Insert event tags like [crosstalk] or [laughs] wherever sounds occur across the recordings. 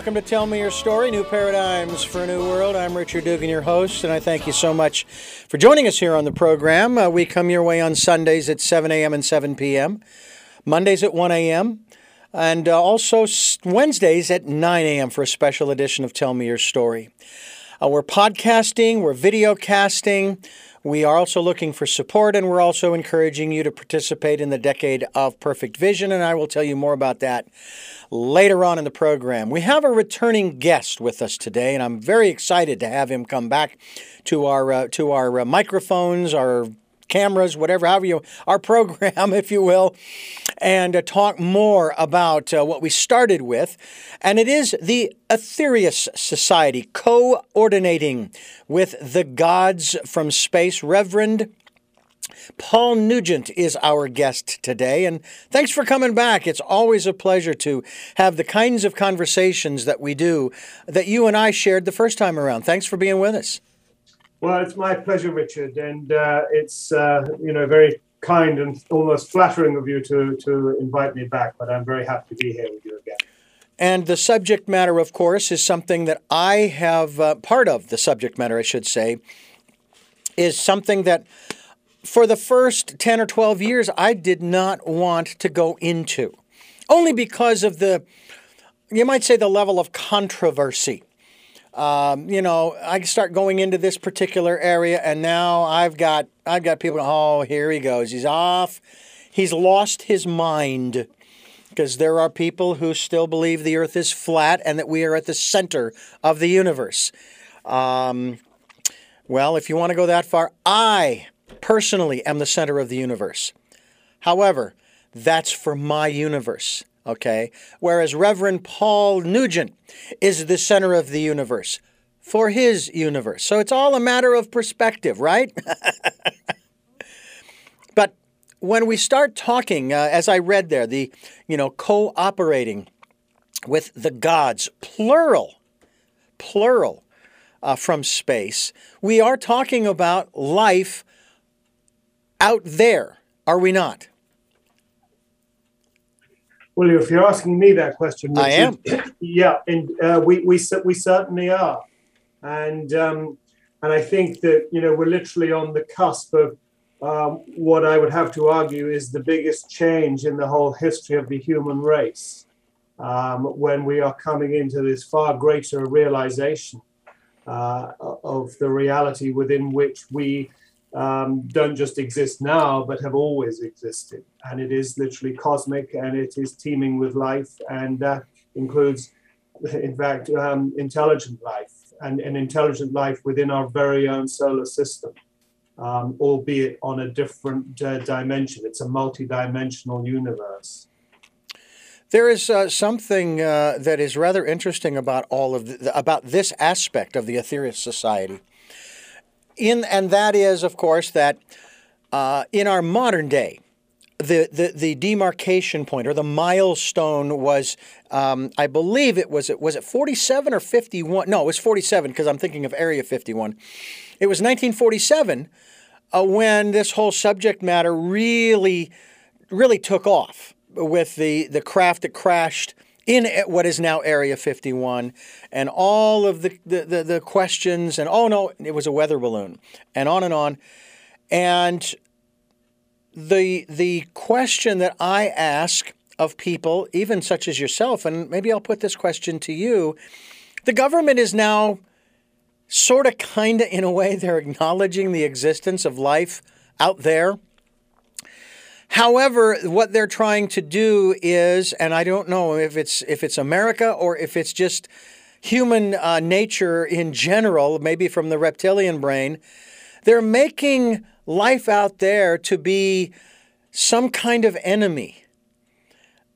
welcome to Tell Me Your Story New Paradigms for a New World. I'm Richard Dugan, your host, and I thank you so much for joining us here on the program. Uh, we come your way on Sundays at 7 a.m. and 7 p.m., Mondays at 1 a.m., and uh, also Wednesdays at 9 a.m. for a special edition of Tell Me Your Story. Uh, we're podcasting, we're video casting. We are also looking for support, and we're also encouraging you to participate in the Decade of Perfect Vision, and I will tell you more about that later on in the program. We have a returning guest with us today, and I'm very excited to have him come back to our uh, to our uh, microphones, our cameras, whatever, however you, our program, [laughs] if you will, and uh, talk more about uh, what we started with. And it is the Aetherius Society coordinating with the gods from space. Reverend Paul Nugent is our guest today, and thanks for coming back. It's always a pleasure to have the kinds of conversations that we do that you and I shared the first time around. Thanks for being with us. Well, it's my pleasure, Richard, and uh, it's uh, you know very kind and almost flattering of you to to invite me back. But I'm very happy to be here with you again. And the subject matter, of course, is something that I have uh, part of the subject matter, I should say, is something that for the first 10 or 12 years I did not want to go into, only because of the, you might say, the level of controversy um, you know, I start going into this particular area, and now I've got I've got people. Oh, here he goes. He's off. He's lost his mind because there are people who still believe the Earth is flat and that we are at the center of the universe. Um, well, if you want to go that far, I personally am the center of the universe. However, that's for my universe okay? Whereas Reverend Paul Nugent is the center of the universe for his universe. So it's all a matter of perspective, right? [laughs] but when we start talking, uh, as I read there, the, you know, cooperating with the gods, plural, plural, uh, from space, we are talking about life out there, are we not? Well, if you're asking me that question, Richard, I am. [laughs] Yeah, and uh, we we we certainly are, and um, and I think that you know we're literally on the cusp of um, what I would have to argue is the biggest change in the whole history of the human race. Um, when we are coming into this far greater realization uh, of the reality within which we um, don't just exist now, but have always existed. And it is literally cosmic and it is teeming with life and that includes, in fact, um, intelligent life and an intelligent life within our very own solar system, um, albeit on a different uh, dimension. It's a multi-dimensional universe. There is uh, something uh, that is rather interesting about all of the, about this aspect of the Aetherius Society in and that is, of course, that uh, in our modern day, the, the, the demarcation point or the milestone was, um, I believe it was it was it 47 or 51? No, it was 47 because I'm thinking of Area 51. It was 1947 uh, when this whole subject matter really, really took off with the the craft that crashed in what is now Area 51, and all of the, the, the, the, questions, and oh no, it was a weather balloon, and on and on. And the, the question that I ask of people, even such as yourself, and maybe I'll put this question to you the government is now sort of, kind of, in a way, they're acknowledging the existence of life out there However, what they're trying to do is, and I don't know if it's if it's America or if it's just human uh, nature in general, maybe from the reptilian brain, they're making life out there to be some kind of enemy.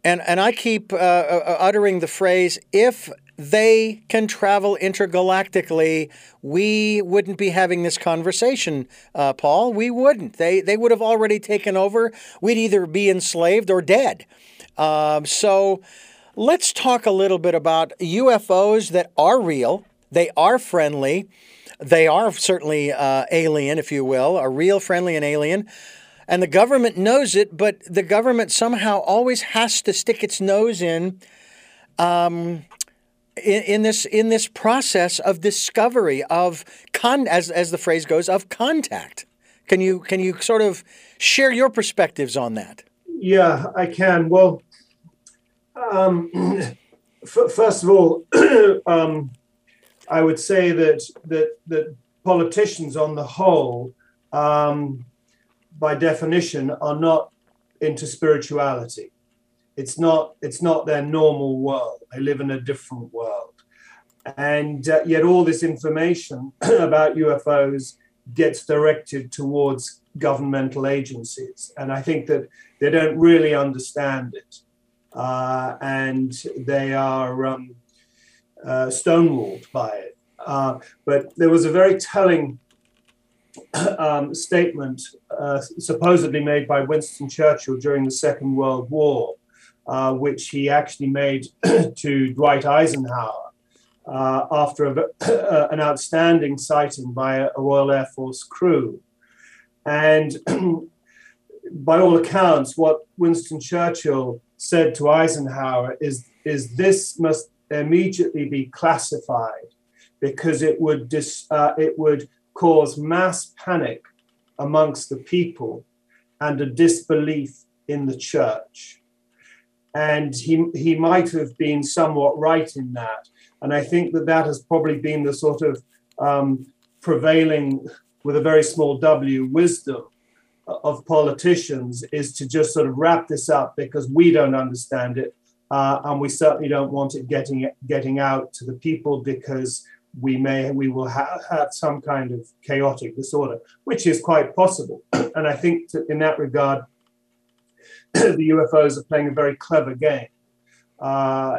And and I keep uh, uh uttering the phrase, if they can travel intergalactically, we wouldn't be having this conversation, uh, Paul. We wouldn't. They, they would have already taken over. We'd either be enslaved or dead. Um, so let's talk a little bit about UFOs that are real, they are friendly, they are certainly uh, alien, if you will, a real friendly and alien. And the government knows it, but the government somehow always has to stick its nose in. Um, in, in, this in this process of discovery of con as as the phrase goes of contact. Can you can you sort of share your perspectives on that? Yeah, I can. Well, um, [clears throat] f- first of all, [clears throat] um, I would say that that that politicians, on the whole, um, by definition, are not into spirituality. It's not it's not their normal world. They live in a different world, and uh, yet all this information [clears throat] about UFOs gets directed towards governmental agencies, and I think that they don't really understand it, uh, and they are um, uh, stonewalled by it. Uh, but there was a very telling [clears throat] um, statement uh, supposedly made by Winston Churchill during the Second World War, uh, which he actually made [clears throat] to Dwight Eisenhower uh, after a, [clears throat] an outstanding sighting by a Royal Air Force crew. And [clears throat] by all accounts, what Winston Churchill said to Eisenhower is, is this must immediately be classified because it would dis, uh, it would cause mass panic amongst the people and a disbelief in the church. And he, he might have been somewhat right in that. And I think that that has probably been the sort of um, prevailing, with a very small w, wisdom of politicians is to just sort of wrap this up because we don't understand it. Uh, and we certainly don't want it getting getting out to the people because we may we will ha- have some kind of chaotic disorder, which is quite possible. and I think in that regard, the UFOs are playing a very clever game. Uh,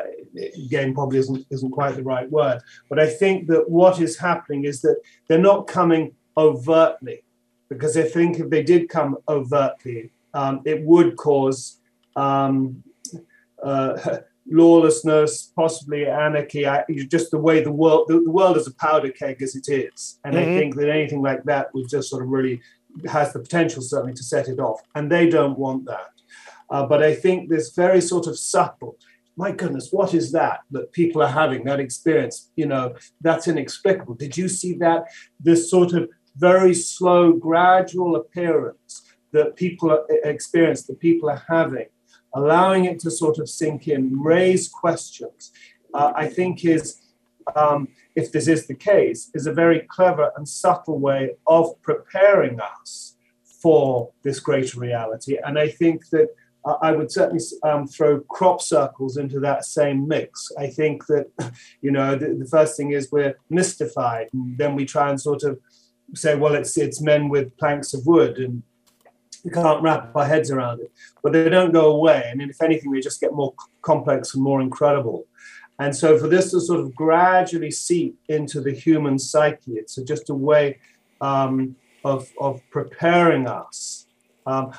game probably isn't isn't quite the right word, but I think that what is happening is that they're not coming overtly, because I think if they did come overtly, um, it would cause um, uh, [laughs] lawlessness, possibly anarchy, just the way the world the, the, world is a powder keg as it is. And mm-hmm. I think that anything like that would just sort of really has the potential certainly to set it off. And they don't want that. Uh, but I think this very sort of subtle, my goodness, what is that that people are having, that experience? You know, that's inexplicable. Did you see that? This sort of very slow, gradual appearance that people experience, that people are having allowing it to sort of sink in, raise questions, uh, I think is, um, if this is the case, is a very clever and subtle way of preparing us for this greater reality. And I think that I would certainly um, throw crop circles into that same mix. I think that, [laughs] you know, the, the first thing is we're mystified, and then we try and sort of say, well, it's it's men with planks of wood, and we can't wrap our heads around it. But they don't go away. I mean, if anything, they just get more complex and more incredible. And so, for this to sort of gradually seep into the human psyche, it's just a way um, of, of preparing us. Um,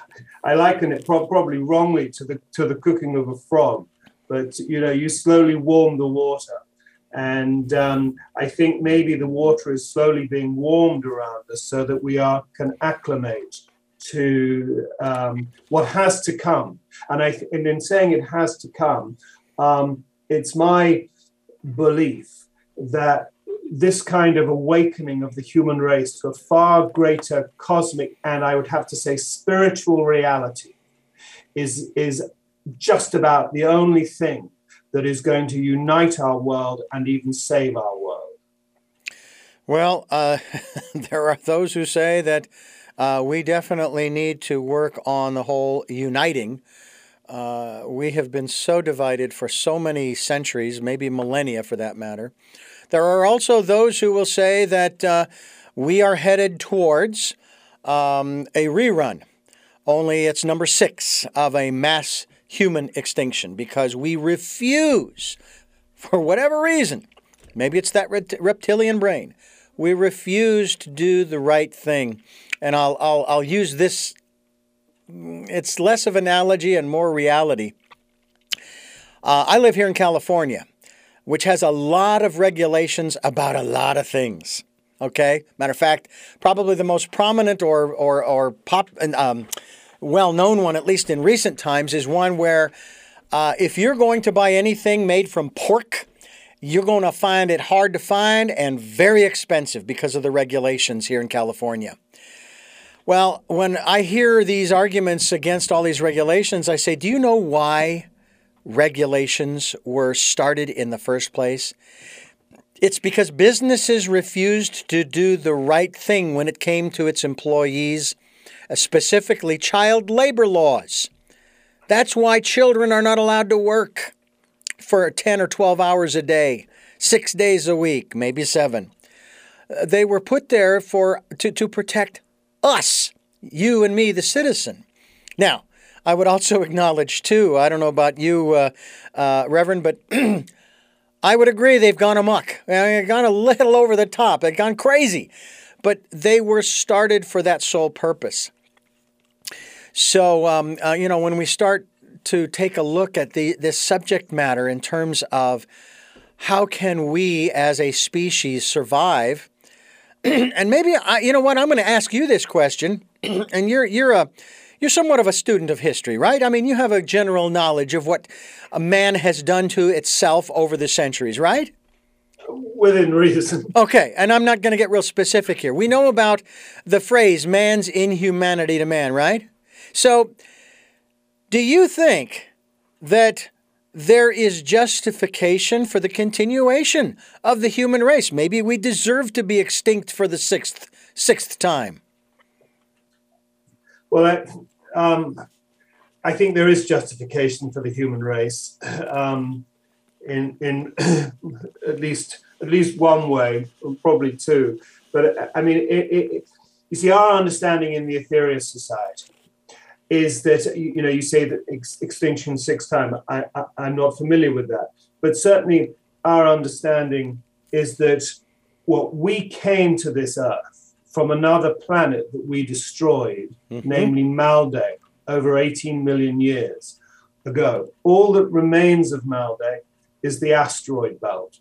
I liken it pro- probably wrongly to the to the cooking of a frog, but you know, you slowly warm the water, and um, I think maybe the water is slowly being warmed around us so that we are can acclimate to um, what has to come. And, I, and in saying it has to come, um, it's my belief that this kind of awakening of the human race to a far greater cosmic and I would have to say spiritual reality is, is just about the only thing that is going to unite our world and even save our world. Well, uh, [laughs] there are those who say that uh, we definitely need to work on the whole uniting. Uh, we have been so divided for so many centuries, maybe millennia for that matter. There are also those who will say that uh, we are headed towards um, a rerun, only it's number six of a mass human extinction because we refuse, for whatever reason, maybe it's that reptilian brain, we refuse to do the right thing. And I'll, I'll, I'll use this, it's less of analogy and more reality. Uh, I live here in California, which has a lot of regulations about a lot of things. Okay? Matter of fact, probably the most prominent or, or, or pop, um, well known one, at least in recent times, is one where uh, if you're going to buy anything made from pork, you're going to find it hard to find and very expensive because of the regulations here in California. Well, when I hear these arguments against all these regulations, I say, do you know why regulations were started in the first place? It's because businesses refused to do the right thing when it came to its employees, specifically child labor laws. That's why children are not allowed to work for 10 or 12 hours a day, six days a week, maybe seven. Uh, they were put there for to, to protect us, you and me, the citizen. Now, I would also acknowledge, too, I don't know about you, uh, uh, Reverend, but [clears throat] I would agree they've gone amok. They've gone a little over the top. They've gone crazy. But they were started for that sole purpose. So, um, uh, you know, when we start to take a look at the this subject matter in terms of how can we as a species survive, [clears throat] and maybe I, you know what, I'm going to ask you this question, [clears throat] and you're you're a you're somewhat of a student of history, right? I mean, you have a general knowledge of what a man has done to itself over the centuries, right? Within reason. Okay, and I'm not going to get real specific here. We know about the phrase man's inhumanity to man, right? So, do you think that there is justification for the continuation of the human race? Maybe we deserve to be extinct for the sixth sixth time. Well, I, um, I think there is justification for the human race, [clears throat] um, in in [clears throat] at least at least one way, probably two. But I mean, it, it, you see, our understanding in the Aetherius Society is that you know you say that ex- extinction six time. I, I I'm not familiar with that, but certainly our understanding is that what we came to this earth from another planet that we destroyed, mm-hmm. namely Maldek, over 18 million years ago. All that remains of Maldek is the asteroid belt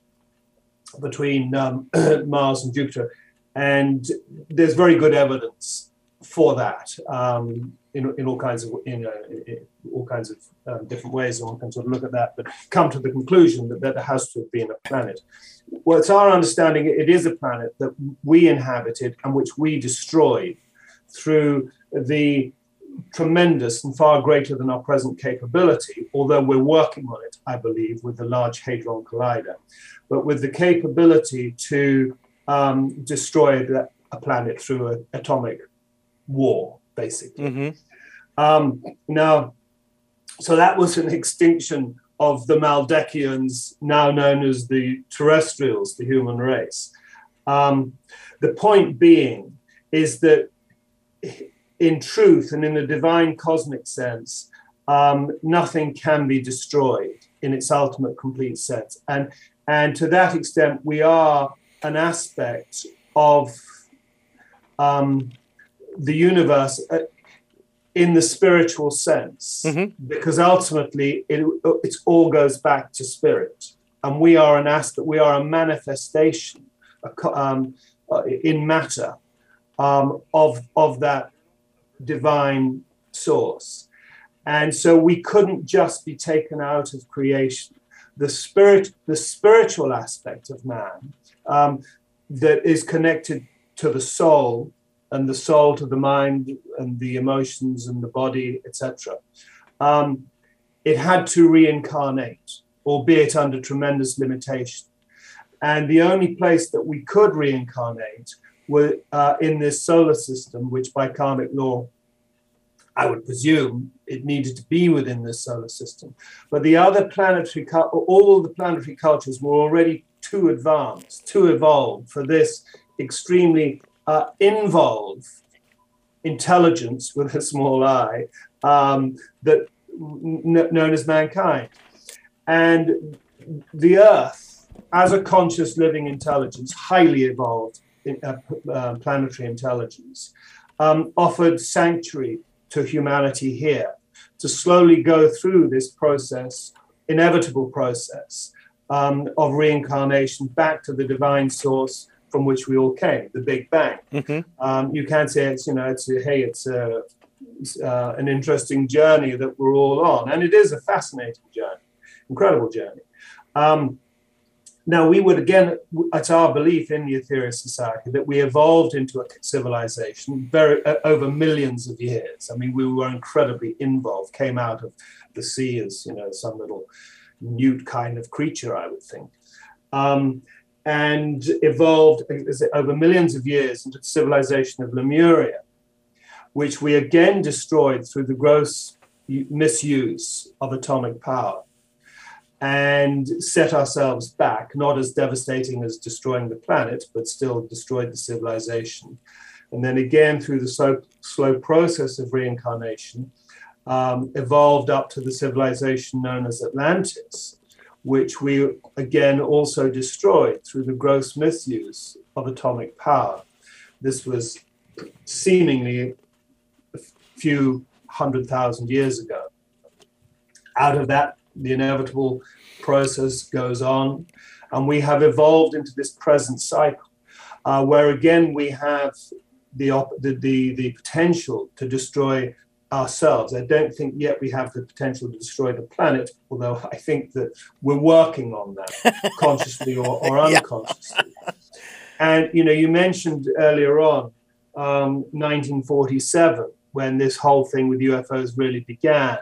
between um, [clears throat] Mars and Jupiter, and there's very good evidence for that. Um, in, in all kinds of in, uh, in all kinds of um, different ways, and one can sort of look at that, but come to the conclusion that, that there has to have been a planet. Well, it's our understanding it is a planet that we inhabited and which we destroyed through the tremendous and far greater than our present capability, although we're working on it, I believe, with the Large Hadron Collider, but with the capability to um, destroy the, a planet through an atomic war, basically. Mm-hmm. Um, now, so that was an [laughs] extinction of the Maldekians, now known as the terrestrials, the human race. Um, the point being is that in truth and in the divine cosmic sense, um, nothing can be destroyed in its ultimate complete sense. And, and to that extent, we are an aspect of um, the universe uh, in the spiritual sense, mm-hmm. because ultimately it, it all goes back to spirit, and we are an aspect, we are a manifestation um, uh, in matter um, of of that divine source, and so we couldn't just be taken out of creation. The spirit, the spiritual aspect of man, um, that is connected to the soul and the soul to the mind and the emotions and the body, etc. Um, it had to reincarnate, albeit under tremendous limitation. And the only place that we could reincarnate were uh, in this solar system, which by karmic law, I would presume it needed to be within this solar system. But the other planetary, all the planetary cultures were already too advanced, too evolved for this extremely uh, involve intelligence with a small i um, that n- known as mankind. And the earth as a conscious living intelligence highly evolved in, uh, uh, planetary intelligence um, offered sanctuary to humanity here to slowly go through this process inevitable process um, of reincarnation back to the divine source from which we all came, the Big Bang. Mm-hmm. Um, you can say it's, you know, it's a, hey, it's a, uh, an interesting journey that we're all on, and it is a fascinating journey, incredible journey. Um, Now, we would again, it's our belief in the Aetherius Society that we evolved into a civilization very uh, over millions of years. I mean, we were incredibly involved, came out of the sea as you know some little newt kind of creature, I would think, um, and evolved over millions of years into the civilization of Lemuria, which we again destroyed through the gross misuse of atomic power and set ourselves back, not as devastating as destroying the planet, but still destroyed the civilization. And then again, through the slow, slow process of reincarnation, um, evolved up to the civilization known as Atlantis, which we again also destroyed through the gross misuse of atomic power. This was seemingly a few hundred thousand years ago. Out of that the inevitable process goes on. And we have evolved into this present cycle, uh, where again we have the, op- the, the, the potential to destroy ourselves. I don't think yet we have the potential to destroy the planet, although I think that we're working on that [laughs] consciously or, or unconsciously. And you know, you mentioned earlier on um, 1947 when this whole thing with UFOs really began.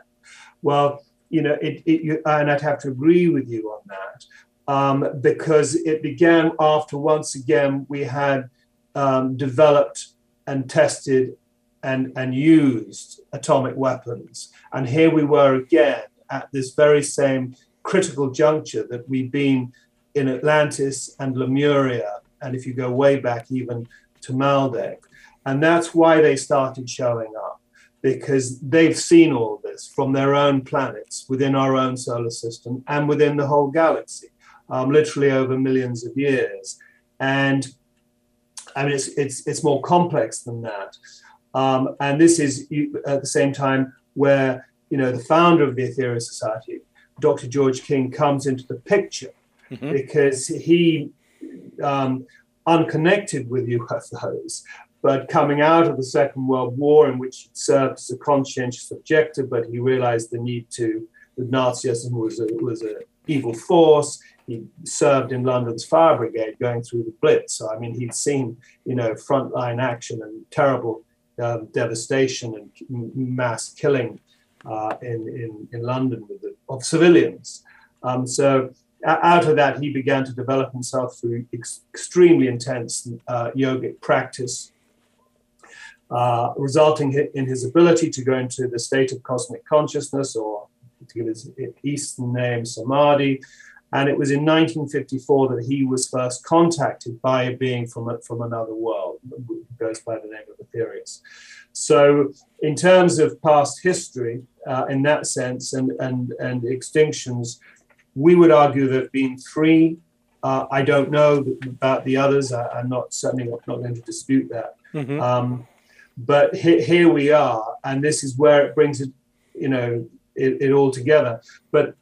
Well, you know, it, it, and I'd have to agree with you on that um, because it began after once again we had um, developed and tested and, and used atomic weapons. And here we were again at this very same critical juncture that we've been in Atlantis and Lemuria, and if you go way back even to Maldek. And that's why they started showing up because they've seen all this from their own planets within our own solar system and within the whole galaxy, um, literally over millions of years. And I mean, it's, it's, it's more complex than that. Um, and this is at the same time where, you know, the founder of the Aetherius Society, Dr. George King, comes into the picture mm-hmm. because he, um, unconnected with UFOs, but coming out of the Second World War, in which he served as a conscientious objector, but he realized the need to, that Nazism was a, was an evil force. He served in London's fire brigade going through the Blitz. So, I mean, he'd seen, you know, frontline action and terrible um, devastation and mass killing uh, in, in, in London the, of civilians. Um, so out of that, he began to develop himself through ex- extremely intense uh, yogic practice, uh, resulting in his ability to go into the state of cosmic consciousness, or to give his Eastern name, Samadhi. And it was in 1954 that he was first contacted by a being from, from another world, who goes by the name of Aetherius. So, in terms of past history, uh, in that sense, and, and, and extinctions, we would argue there have been three. Uh, I don't know about the others. I, am not certainly not, not, going to dispute that. Mm-hmm. Um, but he, here we are, and this is where it brings it, you know, it, it all together. But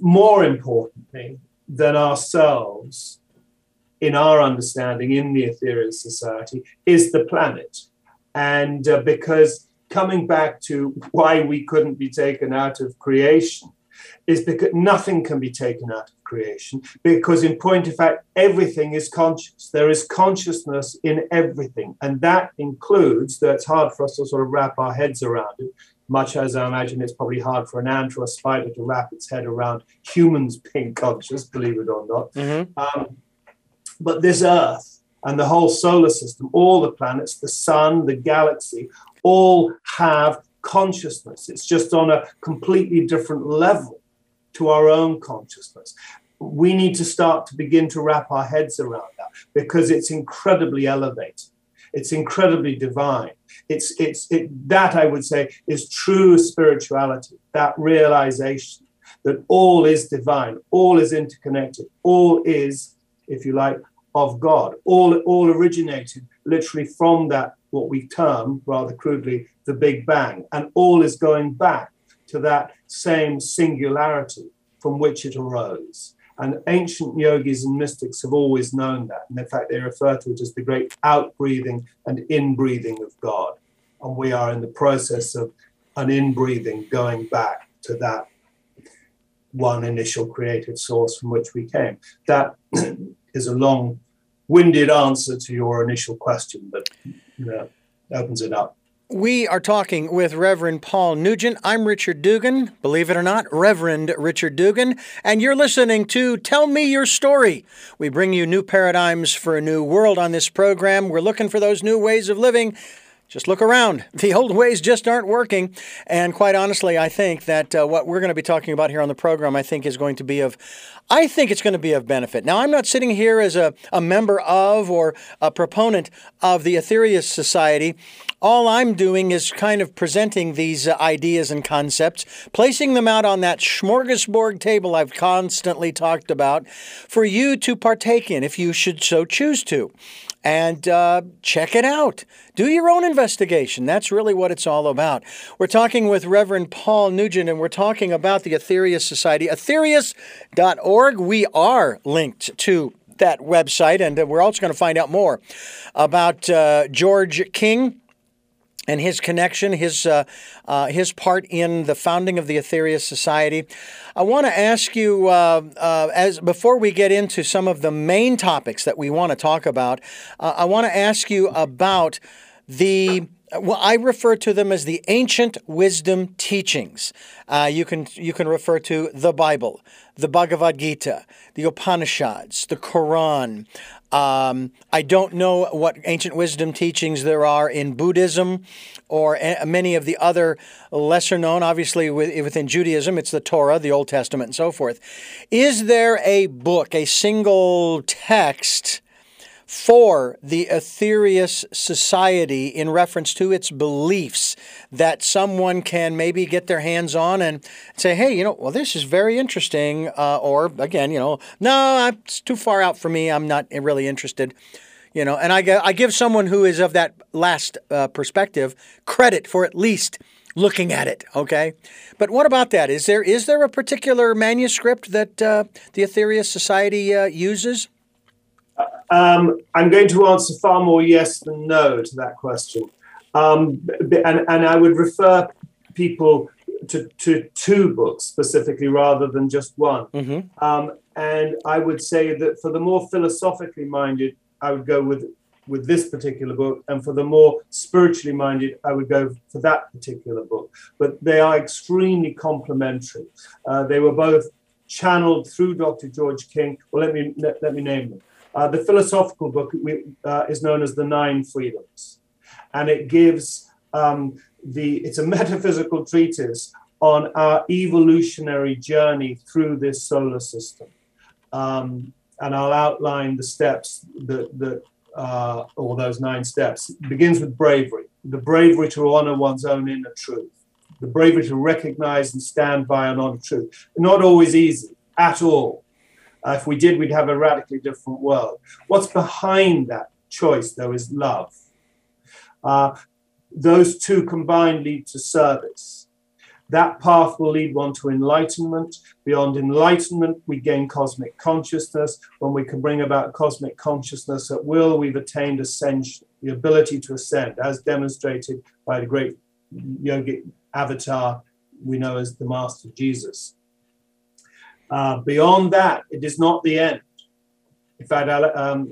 more importantly than ourselves, in our understanding in the Aetherius Society, is the planet. And uh, because coming back to why we couldn't be taken out of creation, is because nothing can be taken out of creation because in point of fact everything is conscious there is consciousness in everything and that includes that it's hard for us to sort of wrap our heads around it much as i imagine it's probably hard for an ant or a spider to wrap its head around humans being conscious believe it or not mm-hmm. um, but this earth and the whole solar system all the planets the sun the galaxy all have consciousness. It's just on a completely different level to our own consciousness. We need to start to begin to wrap our heads around that because it's incredibly elevated. It's incredibly divine. It's it's it that I would say is true spirituality, that realization that all is divine, all is interconnected, all is, if you like, of God. All all originated literally from that what we term rather crudely the Big Bang. And all is going back to that same singularity from which it arose. And ancient yogis and mystics have always known that. And in fact, they refer to it as the great outbreathing and inbreathing of God. And we are in the process of an inbreathing going back to that one initial creative source from which we came. That [clears throat] is a long winded answer to your initial question, but you know, opens it up. We are talking with Reverend Paul Nugent. I'm Richard Dugan, believe it or not, Reverend Richard Dugan, and you're listening to Tell Me Your Story. We bring you new paradigms for a new world on this program. We're looking for those new ways of living just look around. [laughs] The old ways just aren't working. And quite honestly, I think that uh, what we're going to be talking about here on the program, I think, is going to be of, I think it's going to be of benefit. Now, I'm not sitting here as a, a member of or a proponent of the Aetherius Society. All I'm doing is kind of presenting these uh, ideas and concepts, placing them out on that smorgasbord table I've constantly talked about for you to partake in if you should so choose to and uh, check it out. Do your own investigation. That's really what it's all about. We're talking with Reverend Paul Nugent, and we're talking about the Aetherius Society. Aetherius.org. We are linked to that website, and we're also going to find out more about uh, George King and his connection, his uh, uh, his part in the founding of the Aetherius Society. I want to ask you, uh, uh, as before we get into some of the main topics that we want to talk about, uh, I want to ask you about the well, I refer to them as the ancient wisdom teachings. Uh, you can you can refer to the Bible, the Bhagavad Gita, the Upanishads, the Quran. Um, I don't know what ancient wisdom teachings there are in Buddhism or a- many of the other lesser known. Obviously, within Judaism, it's the Torah, the Old Testament, and so forth. Is there a book, a single text? For the Aetherius Society in reference to its beliefs that someone can maybe get their hands on and say, hey, you know, well, this is very interesting. Uh, or again, you know, no, it's too far out for me. I'm not really interested. You know, and I, I give someone who is of that last uh, perspective credit for at least looking at it. Okay, but what about that? Is there is there a particular manuscript that uh, the Aetherius Society uh, uses? Um, I'm going to answer far more yes than no to that question. Um, and, and I would refer people to, to two books specifically rather than just one. Mm-hmm. Um, and I would say that for the more philosophically minded, I would go with with this particular book, and for the more spiritually minded, I would go for that particular book. But they are extremely complementary. Uh, they were both channeled through Dr. George King. Well, let me let, let me name them. Uh, the philosophical book uh, is known as the Nine Freedoms, and it gives um, the it's a [laughs] metaphysical treatise on our evolutionary journey through this solar system, um, and I'll outline the steps that that uh, all those nine steps. It begins with bravery, the bravery to honor one's own inner truth, the bravery to recognize and stand by an honor truth. Not always easy at all uh, if we did, we'd have a radically different world. What's behind that choice, though, is love. Uh, those two combined lead to service. That path will lead one to enlightenment. Beyond enlightenment, we gain cosmic consciousness. When we can bring about cosmic consciousness at will, we've attained ascension, the ability to ascend, as demonstrated by the great yogic avatar we know as the Master Jesus. Uh, beyond that, it is not the end. In fact, um,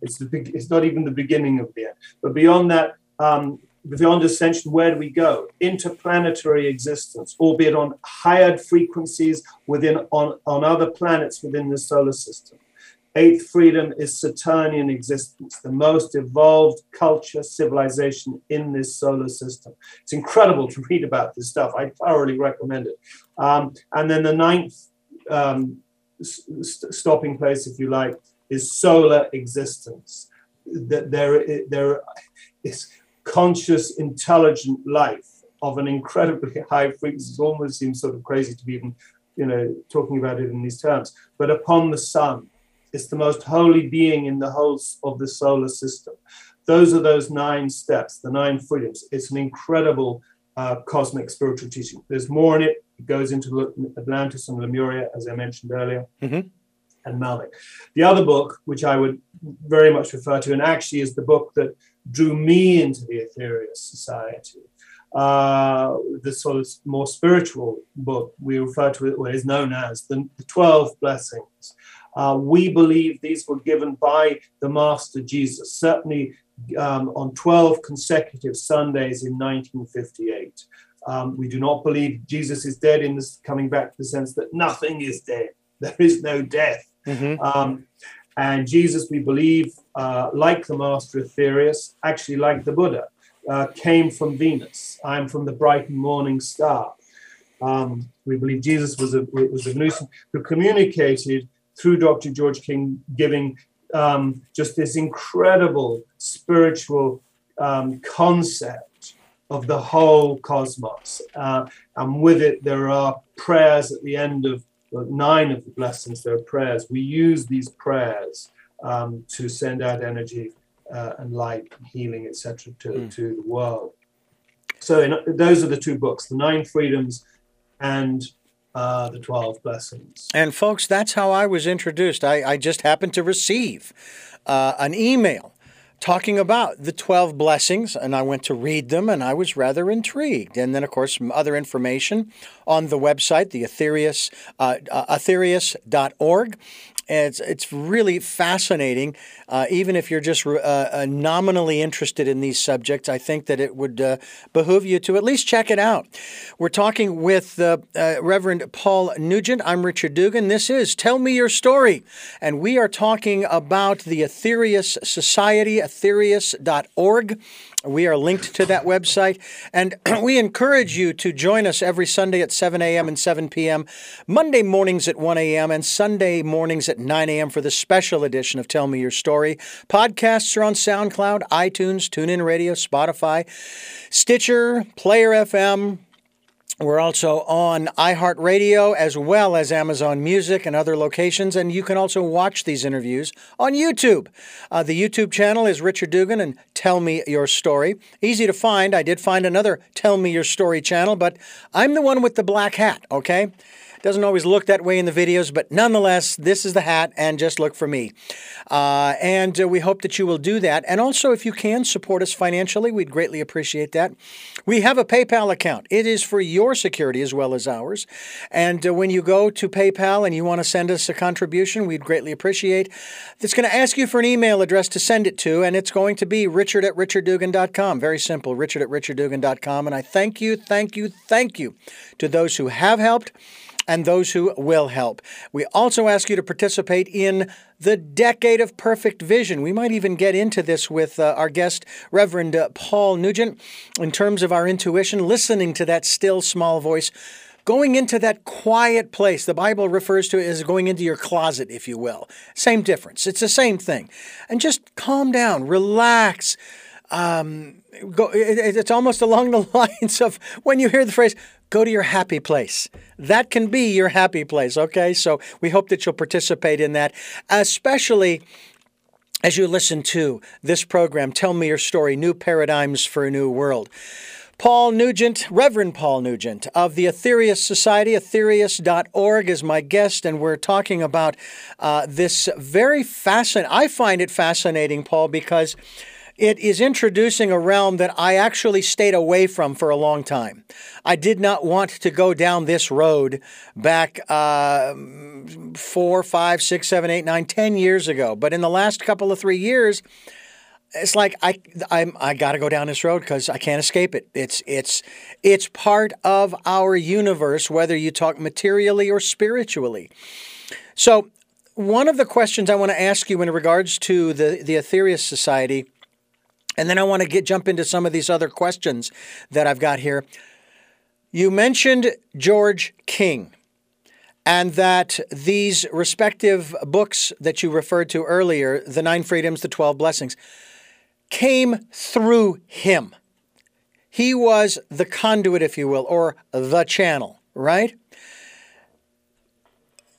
it's, the, it's not even the beginning of the end. But beyond that, um, beyond ascension, where do we go? Interplanetary existence, albeit on higher frequencies within on, on other planets within the solar system. Eighth freedom is Saturnian existence, the most evolved culture, civilization in this solar system. It's incredible to read about this stuff. I thoroughly recommend it. Um, and then the ninth um, st- stopping place, if you like, is solar existence. That there, there is conscious, intelligent life of an incredibly [laughs] high frequency. It almost seems sort of crazy to be even, you know, talking about it in these terms. But upon the sun, it's the most holy being in the whole of the solar system. Those are those nine steps, the nine freedoms. It's an incredible uh, cosmic spiritual teaching. There's more in it. It goes into Atlantis and Lemuria, as I mentioned earlier, mm-hmm. and Maldek. The other book, which I would very much refer to, and actually is the book that drew me into the Aetherius Society, uh, the sort of more spiritual book we refer to it, what is known as the, the 12 blessings. Uh, we believe these were given by the Master Jesus, certainly um, on 12 consecutive Sundays in 1958. Um, we do not believe Jesus is dead in this coming back to the sense that nothing is dead. [laughs] There is no death. Mm-hmm. Um, and Jesus, we believe, uh, like the master Aetherius, actually like the Buddha, uh, came from Venus. I'm from the bright morning star. Um, we believe Jesus was a was a Venusian who communicated through Dr. George King, giving um, just this incredible spiritual um, concept of the whole cosmos. Uh, and with it, there are prayers at the end of nine of the blessings. There are prayers. We use these prayers um, to send out energy uh, and light, healing, etc., to, mm. to the world. So in, those are the two books: the Nine Freedoms and uh, the 12 blessings. And folks, that's how I was introduced. I, I just happened to receive uh, an email talking about the 12 blessings, and I went to read them, and I was rather intrigued. And then, of course, some other information on the website, the Aetherius, uh, uh, aetherius.org. It's it's really fascinating. Uh, even if you're just uh, uh, nominally interested in these subjects, I think that it would uh, behoove you to at least check it out. We're talking with uh, Reverend Paul Nugent. I'm Richard Dugan. This is Tell Me Your Story, and we are talking about the Aetherius Society, aetherius.org. We are linked to that website, and [clears throat] we encourage you to join us every Sunday at 7 a.m. and 7 p.m., Monday mornings at 1 a.m., and Sunday mornings at 9 a.m. for the special edition of Tell Me Your Story. Podcasts are on SoundCloud, iTunes, TuneIn Radio, Spotify, Stitcher, Player FM, we're also on iHeartRadio as well as Amazon Music and other locations, and you can also watch these interviews on YouTube. Uh, the YouTube channel is Richard Dugan and Tell Me Your Story. Easy to find. I did find another Tell Me Your Story channel, but I'm the one with the black hat, okay? Doesn't always look that way in the videos, but nonetheless, this is the hat, and just look for me. Uh, and uh, we hope that you will do that. And also, if you can support us financially, we'd greatly appreciate that. We have a PayPal account. It is for your security as well as ours. And uh, when you go to PayPal and you want to send us a contribution, we'd greatly appreciate. It's going to ask you for an email address to send it to, and it's going to be richard at richarddugan.com. Very simple, richard at richarddugan.com. And I thank you, thank you, thank you to those who have helped and those who will help. We also ask you to participate in the Decade of Perfect Vision. We might even get into this with uh, our guest, Reverend uh, Paul Nugent, in terms of our intuition, listening to that still small voice going into that quiet place. The Bible refers to it as going into your closet, if you will. Same difference. It's the same thing. And just calm down, relax. Um, go, it, it's almost [laughs] along the lines of when you hear the phrase, go to your happy place. That can be your happy place, okay? So we hope that you'll participate in that, especially as you listen to this program, Tell Me Your Story New Paradigms for a New World. Paul Nugent, Reverend Paul Nugent of the Aetherius Society, aetherius.org is my guest, and we're talking about uh, this very fascinating. I find it fascinating, Paul, because it is introducing a realm that I actually stayed away from for a long time. I did not want to go down this road back uh, four, five, six, seven, eight, nine, ten years ago. But in the last couple of three years, it's like I I'm, I got to go down this road because I can't escape it. It's it's it's part of our universe, whether you talk materially or spiritually. So one of the questions I want to ask you in regards to the the Aetherius Society and then I want to get jump into some of these other questions that I've got here. You mentioned George King and that these respective books that you referred to earlier, The Nine Freedoms, The Twelve Blessings, came through him. He was the conduit, if you will, or the channel, right?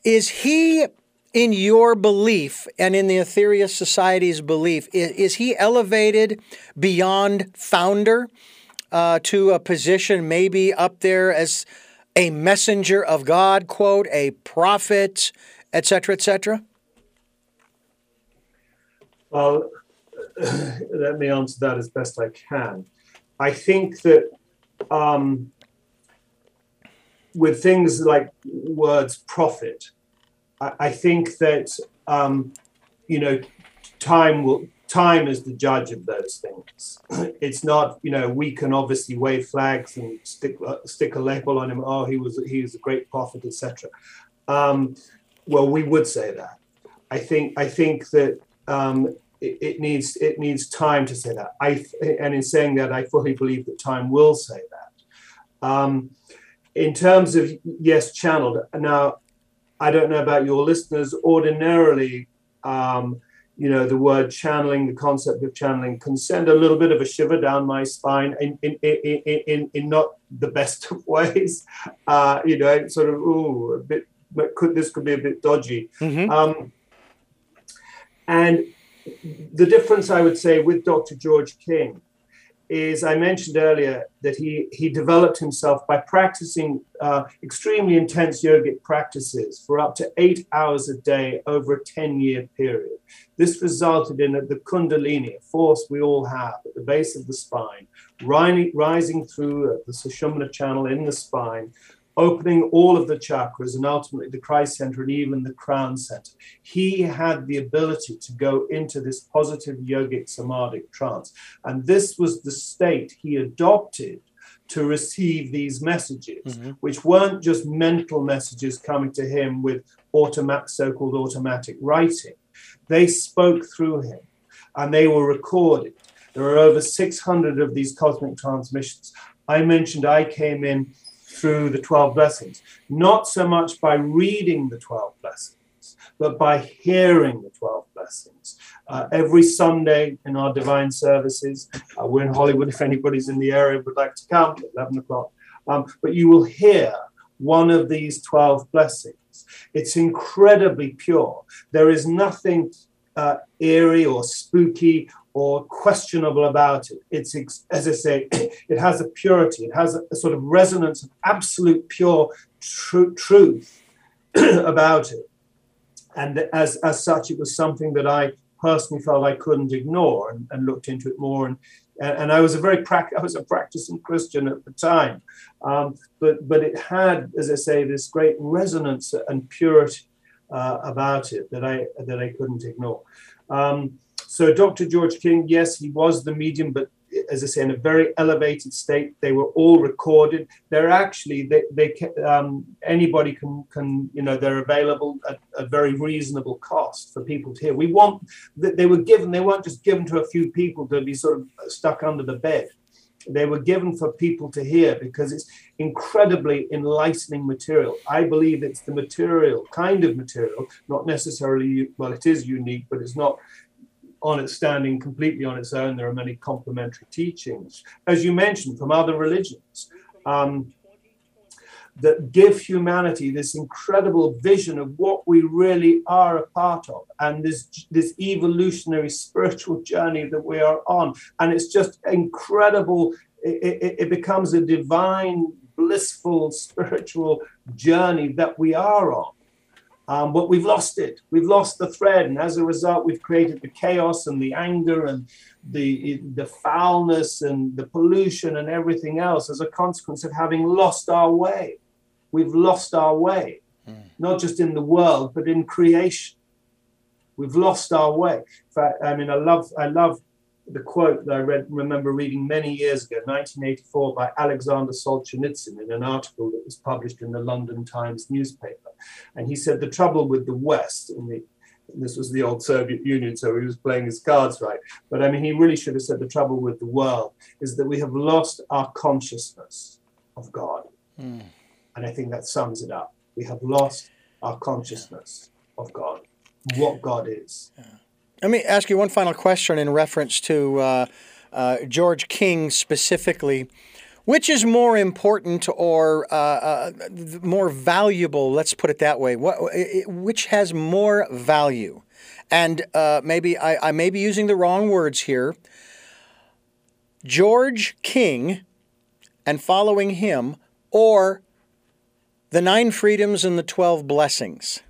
Is he in your belief and in the Aetherius Society's belief, is, is he elevated beyond founder uh, to a position maybe up there as a messenger of God, quote, a prophet, etc., etc.? Well, [clears throat] let me answer that as best I can. I think that um, with things like words prophet, I, think that um, you know time will time is the judge of those things. [clears throat] It's not, you know, we can obviously wave flags and stick uh, stick a label on him. Oh, he was he was a great prophet, etc. Um, well, we would say that. I think I think that um, it, it, needs it needs time to say that. I and in saying that, I fully believe that time will say that. Um, in terms of yes, channeled. Now, I don't know about your listeners. Ordinarily, um, you know, the word channeling, the concept of channeling can send a little bit of a shiver down my spine in, in, in, in, in not the best of [laughs] ways. Uh, you know, sort of, ooh, a bit, could, this could be a bit dodgy. Mm-hmm. Um, and the difference, I would say, with Dr. George King is I mentioned earlier that he, he developed himself by practicing uh, extremely intense yogic practices for up to eight hours a day over a 10 year period. This resulted in a, the Kundalini, a force we all have at the base of the spine, rising, rising through the Sushumna channel in the spine, opening all of the chakras and ultimately the Christ center and even the crown center. He had the ability to go into this positive yogic samadhic trance. And this was the state he adopted to receive these messages, mm-hmm. which weren't just mental messages coming to him with automatic, so-called automatic writing. They spoke through him and they were recorded. There are over 600 of these cosmic transmissions. I mentioned I came in through the 12 blessings, not so much by reading the 12 blessings, but by hearing the 12 blessings. Uh, every Sunday in our divine services, uh, we're in Hollywood if anybody's in the area would like to come at 11 o'clock, um, but you will hear one of these 12 blessings. It's incredibly pure. There is nothing uh, eerie or spooky or questionable about it. It's, as I say, [clears throat] it has a purity, it has a, sort of resonance of absolute pure tr- truth [clears throat] about it. And as, as such, it was something that I personally felt I couldn't ignore and, and looked into it more. And, and I was a very [laughs] I was a practicing Christian at the time, um, but but it had, as I say, this great resonance and purity uh, about it that I that I couldn't ignore. Um, so Dr. George King, yes, he was the medium, but as I say, in a very elevated state. They were all recorded. They're actually they, they um, anybody can can you know they're available at a very reasonable cost for people to hear. We want that they were given. They weren't just given to a few people to be sort of stuck under the bed. They were given for people to hear because it's incredibly enlightening material. I believe it's the material, kind of material, not necessarily, well, it is unique, but it's not on its standing completely on its own. There are many complementary teachings, as you mentioned, from other religions. Um, that give humanity this incredible vision of what we really are a part of and this this evolutionary spiritual journey that we are on and it's just incredible it, it, it becomes a divine blissful spiritual journey that we are on um, but we've lost it. We've lost the thread, and as a result, we've created the chaos and the anger and the the foulness and the pollution and everything else as a consequence of having lost our way. We've lost our way, mm. not just in the world, but in creation. We've lost our way. In fact, I mean, I love I love the quote that I read, remember reading many years ago, 1984, by Alexander Solzhenitsyn in an article that was published in the London Times newspaper. And he said the trouble with the West, and, the, and this was the old Soviet Union, so he was playing his cards right. But I mean, he really should have said the trouble with the world is that we have lost our consciousness of God. Mm. And I think that sums it up. We have lost our consciousness of God, what God is. Let me ask you one final question in reference to uh, uh, George King specifically. Which is more important or uh, uh more valuable? Let's put it that way. What, which has more value? And uh, maybe I, I may be using the wrong words here. George King and following him, or the nine freedoms and the 12 blessings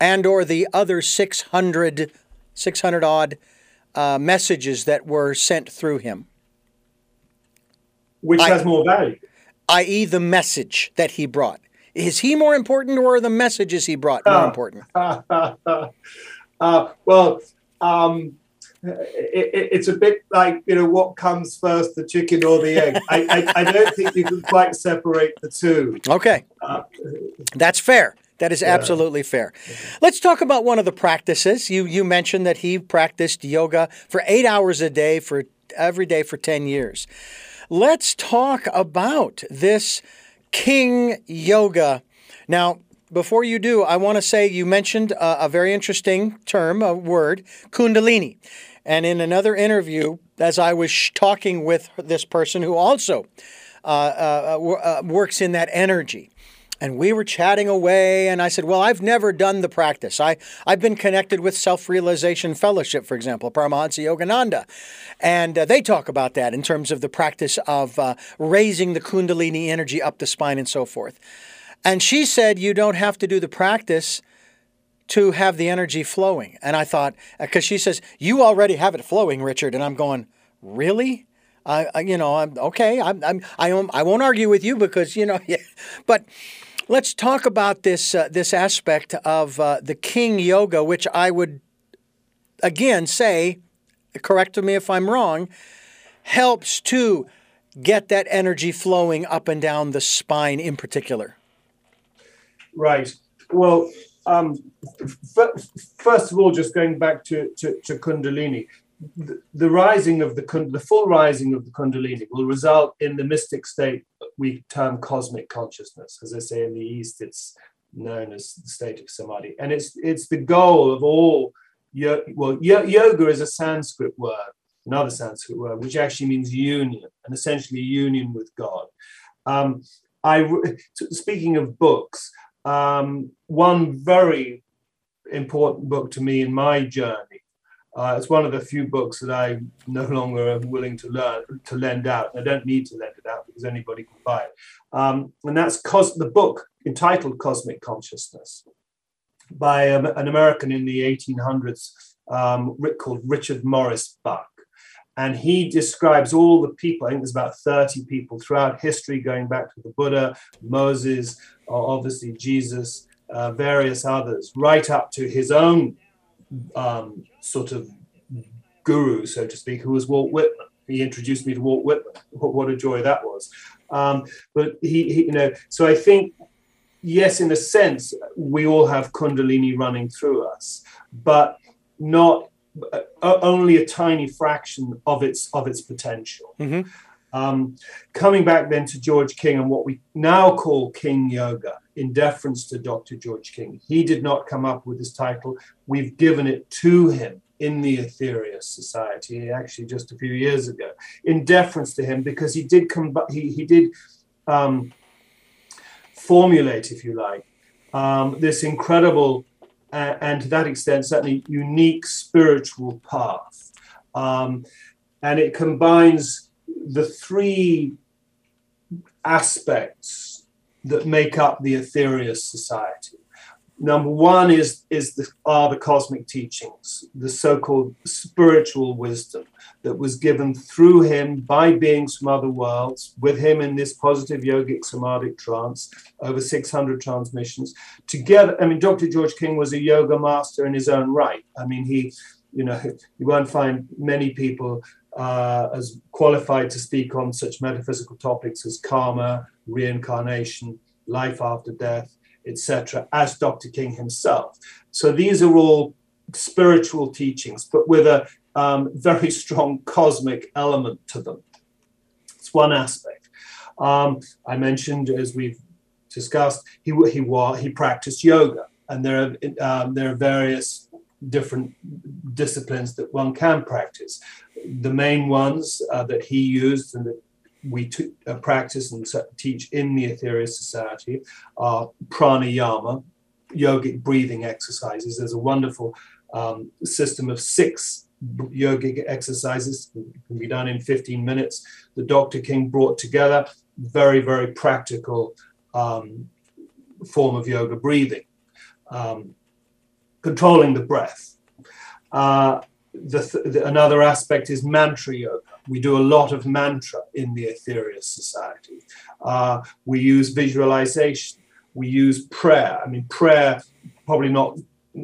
and or the other 600 600 odd uh, messages that were sent through him? which I, has more value, i.e., the message that he brought. Is he more important, or are the messages he brought more uh, important? [laughs] uh, well, um, it, it's a bit like you know what comes first, the chicken or the egg. I, I, I don't think you can quite separate the two. Okay, uh, that's fair. That is absolutely fair. Let's talk about one of the practices. You you mentioned that he practiced yoga for eight hours a day for every day for ten years. Let's talk about this King Yoga. Now, before you do, I want to say you mentioned a, a very interesting term, a word, Kundalini. And in another interview, as I was talking with this person who also uh, uh, uh, works in that energy, and we were chatting away and i said well i've never done the practice. I, i've been connected with self-realization fellowship for example paramahansa yogananda. And uh, they talk about that in terms of the practice of uh, raising the kundalini energy up the spine and so forth. And she said you don't have to do the practice to have the energy flowing. And I thought, because she says, you already have it flowing, Richard. And I'm going, really? I, I you know, I'm okay. I'm, I'm, I, I won't argue with you because, you know, [laughs] yeah. but let's talk about this, uh, this aspect of uh, the King Yoga, which I would, again, say, correct me if I'm wrong, helps to get that energy flowing up and down the spine in particular. Right. Well, um, first of all, just going back to, to, to Kundalini, the, the, rising of the the full rising of the Kundalini will result in the mystic state we term cosmic consciousness. As I say in the East, it's known as the state of samadhi, and it's it's the goal of all. Well, yoga is a Sanskrit word, another Sanskrit word, which actually means union, and essentially union with God. Um, I speaking of books, um, one very important book to me in my journey. Uh, it's one of the few books that I no longer am willing to learn to lend out. I don't need to lend it out because anybody can buy it. Um, and that's Cos- the book entitled Cosmic Consciousness by um, an American in the 1800s um, called Richard Maurice Bucke. And he describes all the people, I think there's about 30 people throughout history, going back to the Buddha, Moses, obviously Jesus, uh, various others, right up to his own um, sort of guru, so to speak, who was Walt Whitman. He introduced me to Walt Whitman. What a joy that was! Um, but he, he, you know, so I think, yes, in a sense, we all have Kundalini running through us, but not only a tiny fraction of its of its potential. Mm-hmm. Um, coming back then to George King and what we now call King Yoga, in deference to Dr. George King, he did not come up with this title. We've given it to him in the Aetherius Society, actually just a few years ago, in deference to him because he did come. He he did um, formulate, if you like, um, this incredible uh, and to that extent, certainly unique spiritual path. Um, and it combines the three aspects that make up the Aetherius society. Number one is, is the, are the cosmic teachings, the so called spiritual wisdom that was given through him by beings from other worlds, with him in this positive yogic samadhic trance, over 600 transmissions. Together, I mean, Dr. George King was a yoga master in his own right. I mean, he, you know, you won't find many people uh, as qualified to speak on such metaphysical topics as karma, reincarnation, life after death etc., as Dr. King himself. So these are all spiritual teachings, but with a um, very [laughs] strong cosmic element to them. It's one aspect. Um, I mentioned, as we've discussed, he he he practiced yoga, and there are um, there are various different disciplines that one can practice. The main ones uh, that he used and that we t- uh, practice and teach in the Aetherius Society are pranayama, yogic breathing exercises. There's a wonderful um, system of six yogic exercises can be done in 15 minutes. The Dr. King brought together very, very practical um, form of yoga breathing, um, controlling the breath. Uh, the th- the, another aspect is mantra yoga we do a lot of mantra in the Aetherius Society. Uh, we use visualization. We use prayer. I mean, prayer, probably not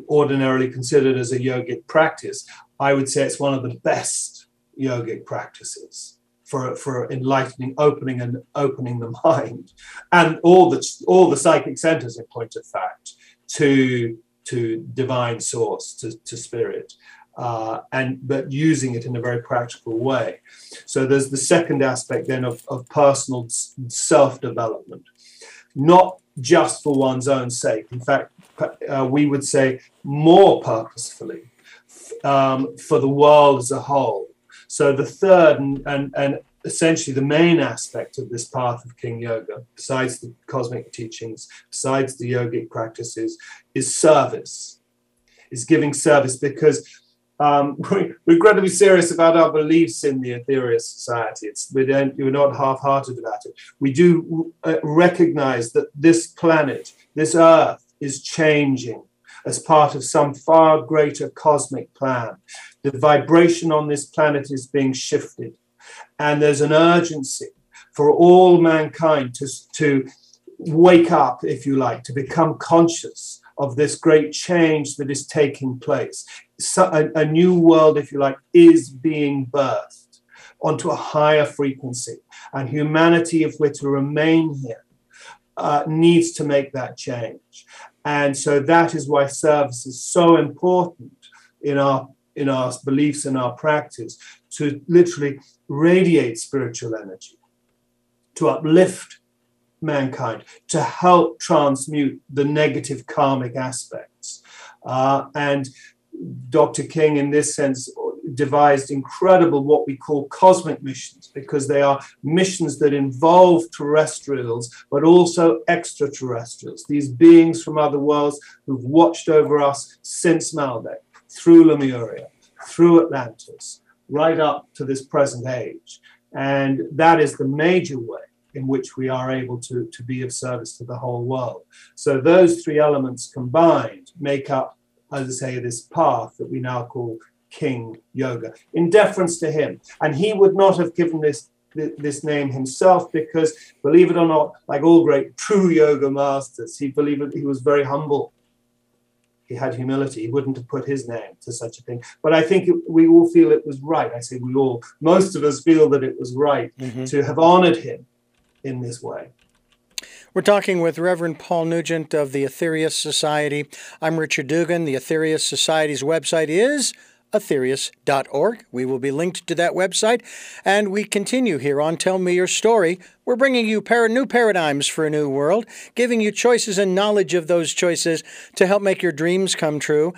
ordinarily considered as a yogic practice. I would say it's one of the best yogic practices for, for enlightening, opening and opening the [laughs] mind, and all the all the psychic centers, in point of fact, to to divine source, to, to spirit uh, and but using it in a very practical way. So there's the second aspect then of, of personal self-development, not just for one's own sake. In fact, uh, we would say more purposefully um, for the world as a whole. So the third and, and, and essentially the main aspect of this path of King Yoga, besides the cosmic teachings, besides the yogic practices, is service, is giving service because um, [laughs] we, we've got to be serious about our beliefs in the Aetherius Society. It's, we don't, we're not half-hearted about it. We do uh, recognize that this planet, this Earth, is changing as part of some far greater cosmic plan. The vibration on this planet is being shifted, and there's an urgency for all mankind to, to wake up, if you like, to become conscious of this great change that is taking place. A, a new world, if you like, is being birthed onto a higher frequency. And humanity, if we're to remain here, uh, needs to make that change. And so that is why service is so important in our in our beliefs and our practice to literally radiate spiritual energy, to uplift mankind to help transmute the negative karmic aspects. Uh, and Dr. King, in this sense, devised incredible what we call cosmic missions because they are missions that involve terrestrials but also extraterrestrials, these beings from other worlds who've watched over us since Maldek, through Lemuria, through Atlantis, right up to this present age. And that is the major way in which we are able to, to be of service to the whole world. So those three elements combined make up, as I say, this path that we now call King Yoga, in deference to him. And he would not have given this this name himself because, believe it or not, like all great true yoga masters, he believed he was very humble. He had humility. He wouldn't have put his name to such a thing. But I think it, we all feel it was right. I say we all, most of us feel that it was right mm-hmm. to have honored him in this way. We're talking with Reverend Paul Nugent of the Aetherius Society. I'm Richard Dugan. The Aetherius Society's website is aetherius.org. We will be linked to that website. And we continue here on Tell Me Your Story. We're bringing you par- new paradigms for a new world, giving you choices and knowledge of those choices to help make your dreams come true.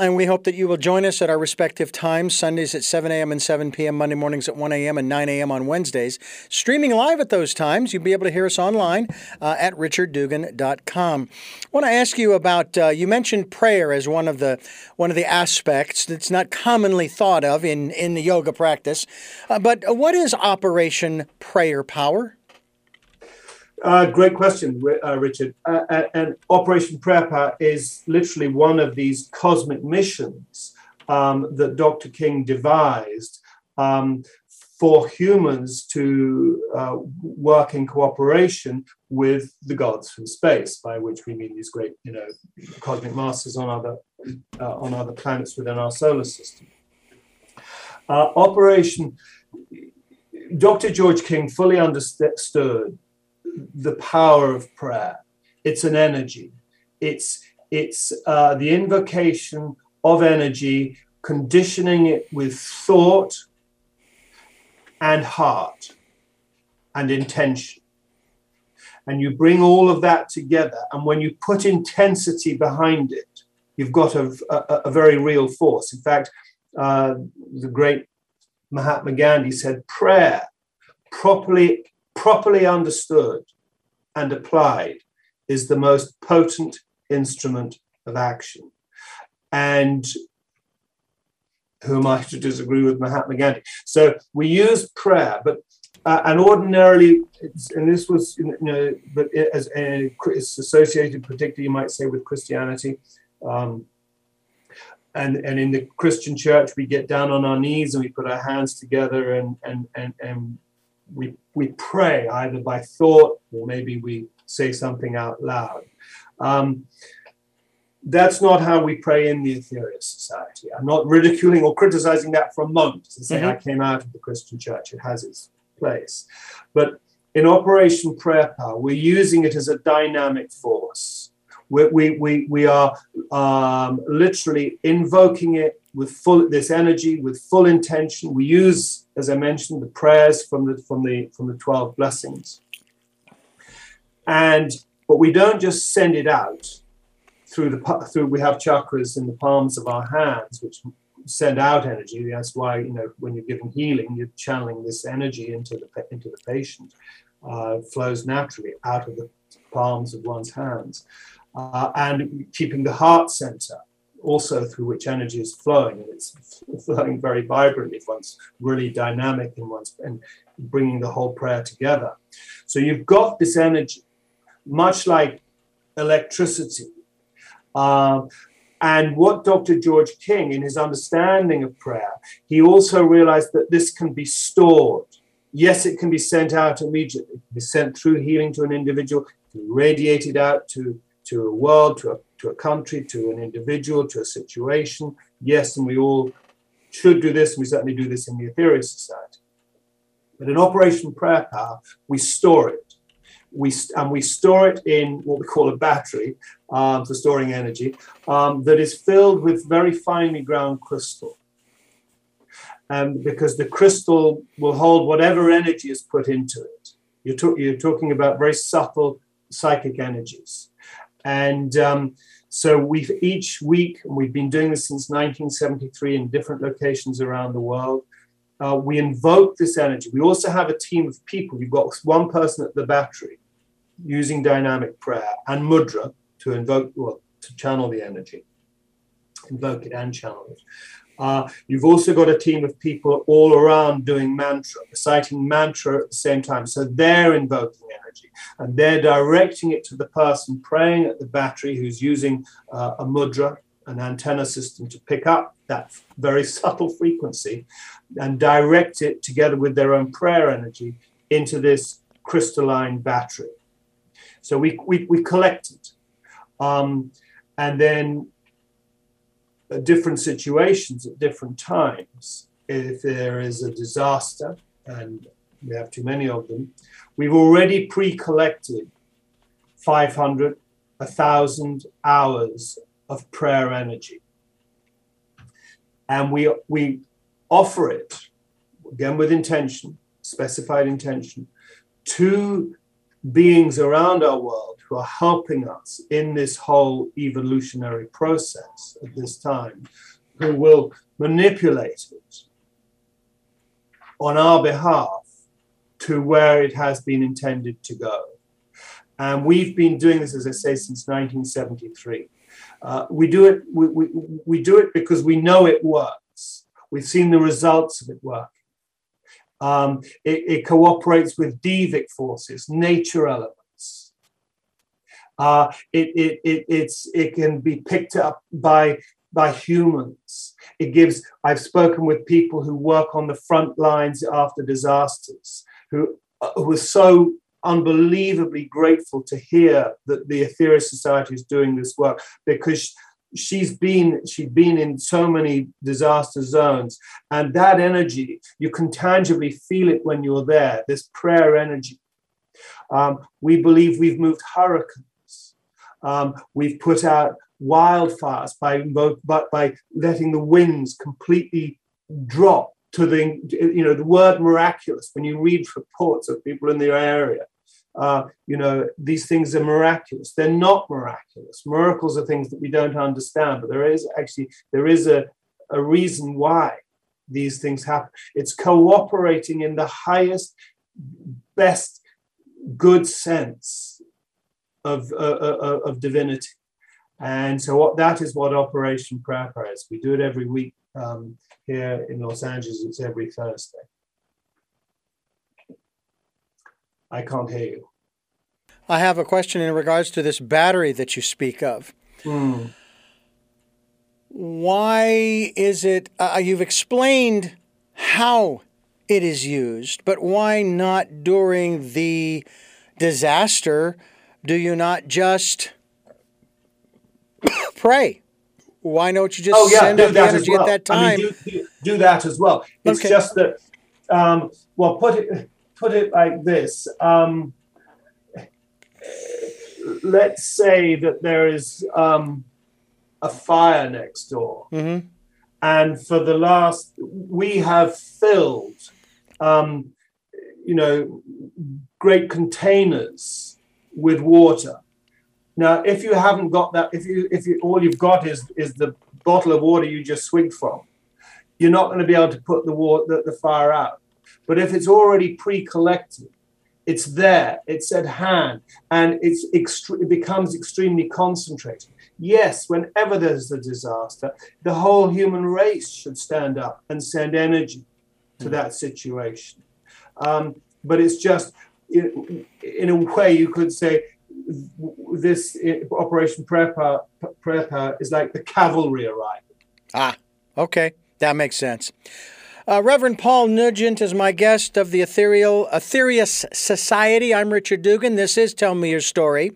And we hope that you will join us at our respective times Sundays at 7 a.m. and 7 p.m., Monday mornings at 1 a.m. and 9 a.m. on Wednesdays. Streaming live at those times, you'll be able to hear us online uh, at richarddugan.com. I want to ask you about uh, you mentioned prayer as one of the one of the aspects that's not commonly thought of in, in the yoga practice. Uh, but what is Operation Prayer Power? Uh, great question, uh, Richard. Uh, uh, and Operation Prayer is literally one of these cosmic missions um, that Dr. King devised um, for humans to uh, work in cooperation with the gods from space, by which we mean these great, you know, cosmic masters on other uh, on other planets within our solar system. Operation. Dr. George King fully understood the power of prayer. It's an energy. It's it's uh, the invocation of energy, conditioning it with thought and heart and intention. And you bring all of that together. And when you put intensity behind it, you've got a, a, a very real force. In fact, uh, the great Mahatma Gandhi said, prayer properly properly understood and applied, is the most potent instrument of action. And who am I [laughs] to disagree with Mahatma Gandhi? So we use prayer, but uh, and ordinarily, and this was, you know, but as a it's associated, particularly, you might say, with Christianity. Um, and and in the Christian church, we get down on our knees and we put our hands together and and and and we we pray either by thought or maybe we say something out loud. Um, that's not how we pray in the Aetherius Society. I'm not ridiculing or criticizing that for a moment to say mm-hmm. I came out of the Christian church. It has its place. But in Operation Prayer Power, we're using it as a dynamic force. We, we, we, we are um, literally invoking it with full this energy with full intention. We use, as I mentioned, the prayers from the from the from the twelve blessings, and but we don't just send it out through the through we have chakras in the palms of our hands which send out energy. That's why you know when you're giving healing you're channeling this energy into the into the patient uh, flows naturally out of the palms of one's hands uh, and keeping the heart center also through which energy is flowing and it's [laughs] flowing very vibrantly if one's really dynamic in one's and bringing the whole prayer together so you've got this energy much like electricity um, and what Dr. George King, in his understanding of prayer, he also realized that this can be stored. Yes, it can be sent out immediately, it can be sent through healing to an individual, radiated out to, to a world, to a, to a country, to an individual, to a situation. Yes, and we all should do this, and we certainly do this in the Aetherius Society. But in Operation Prayer Power, we store it we and we store it in what we call a battery um, for storing energy um, that is filled with very finely ground crystal. Um, because the crystal will hold whatever energy is put into it. You're, to- you're talking about very subtle psychic energies. And um, so we've each week, and we've been doing this since 1973 in different locations around the world. Uh, we invoke this energy. We also have a team of people. You've got one person at the battery using dynamic prayer and mudra to invoke, well, to channel the energy, invoke it and channel it. Uh, you've also got a team of people all around doing mantra, reciting mantra at the same time. So they're invoking energy and they're directing it to the person praying at the battery who's using uh, a mudra, an antenna system to pick up that very [laughs] subtle frequency and direct it together with their own prayer energy into this crystalline battery. So we, we, we collect it. Um, and then different situations at different times, if there is a disaster, and we have too many of them, we've already pre collected 500, 1,000 hours of prayer energy. And we, we offer it, again with intention, specified intention, to beings around our world who are helping us in this whole evolutionary process at this time, who will manipulate it on our behalf to where it has been intended to go. And we've been doing this, as I say, since 1973. Uh, we do it. We, we, we do it because we know it works. We've seen the results of it work. Um, it, it, cooperates with devic forces, nature elements. Uh, it, it, it, it's, it can be picked up by, by humans. It gives, I've spoken with people who work on the front lines after disasters, who, uh, who are so unbelievably grateful to hear that the Aetherius Society is doing this work because she's been she's been in so many disaster zones. And that energy you can tangibly feel it when you're there this prayer energy. Um, we believe we've moved hurricanes um, we've put out wildfires by, by letting the winds completely drop to the you know the word miraculous when you read reports of people in the area uh, you know, these things are miraculous. They're not miraculous. Miracles are things that we don't understand, but there is actually there is a, a reason why these things happen. It's cooperating in the highest, best, good sense of, uh, uh, uh of divinity. And so what, that is what Operation Prayer is. We do it every week um, here in Los Angeles. It's every Thursday. I can't hear you. I have a question in regards to this battery that you speak of. Mm. why is it? Uh, you've explained how it is used, but why not during the disaster? Do you not just [coughs] pray? Why don't you just oh, yeah, send up the energy well. at that time? I mean, do, do, do that as well. It's Okay. just that, um, well, put it put it like this. Um, let's say that there is um, a fire next door, hmm and for the last, we have filled, um, you know, great containers with water. Now, if you haven't got that, if you if you all you've got is is the bottle of water you just swigged from, you're not going to be able to put the water the, the fire out. But if it's already pre-collected, it's there, it's at hand, and it's extre- it becomes extremely concentrated. Yes, whenever there's a disaster, the whole human race should stand up and send energy to that situation. Um, but it's just, in, a way, you could say this Operation Prayer Power is like the cavalry arriving. Ah, okay, that makes sense. Uh, Reverend Paul Nugent is my guest of the Ethereal Aetherius Society. I'm Richard Dugan. This is Tell Me Your Story.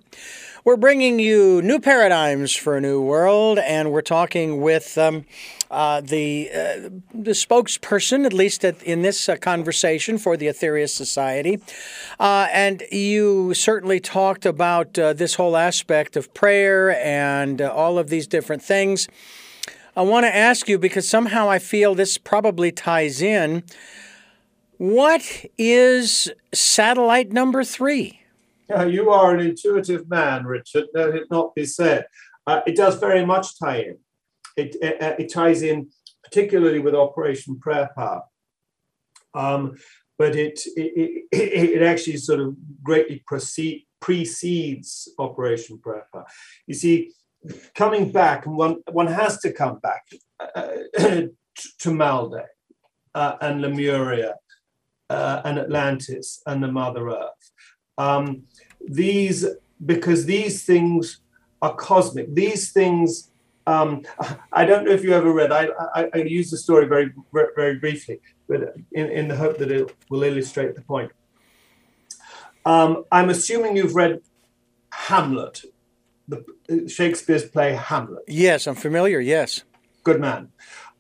We're bringing you new paradigms for a new world, and we're talking with um, uh, the uh, the spokesperson, at least at, in this uh, conversation, for the Aetherius Society. Uh, and you certainly talked about uh, this whole aspect of prayer and uh, all of these different things. I want to ask you because somehow I feel this probably ties in. What is satellite number three? Uh, [laughs] you are an intuitive man, Richard. Let it not be said. Uh, it does very much tie in. It, it, it ties in particularly with Operation Prayer Power. Um, but it, it, it, actually sort of greatly proceed, precedes Operation Prayer Power. You see, coming back, and one, one has to come back uh, [clears throat] to Maldek uh, and Lemuria uh, and Atlantis and the Mother Earth. Um, these, because these things are cosmic. These things, um, [laughs] I don't know if you ever read, I, I, I use the story very, very briefly, but in, in the hope that it will illustrate the point. Um, I'm assuming you've read Hamlet, the Shakespeare's play Hamlet. Yes, I'm familiar. Yes. Good man.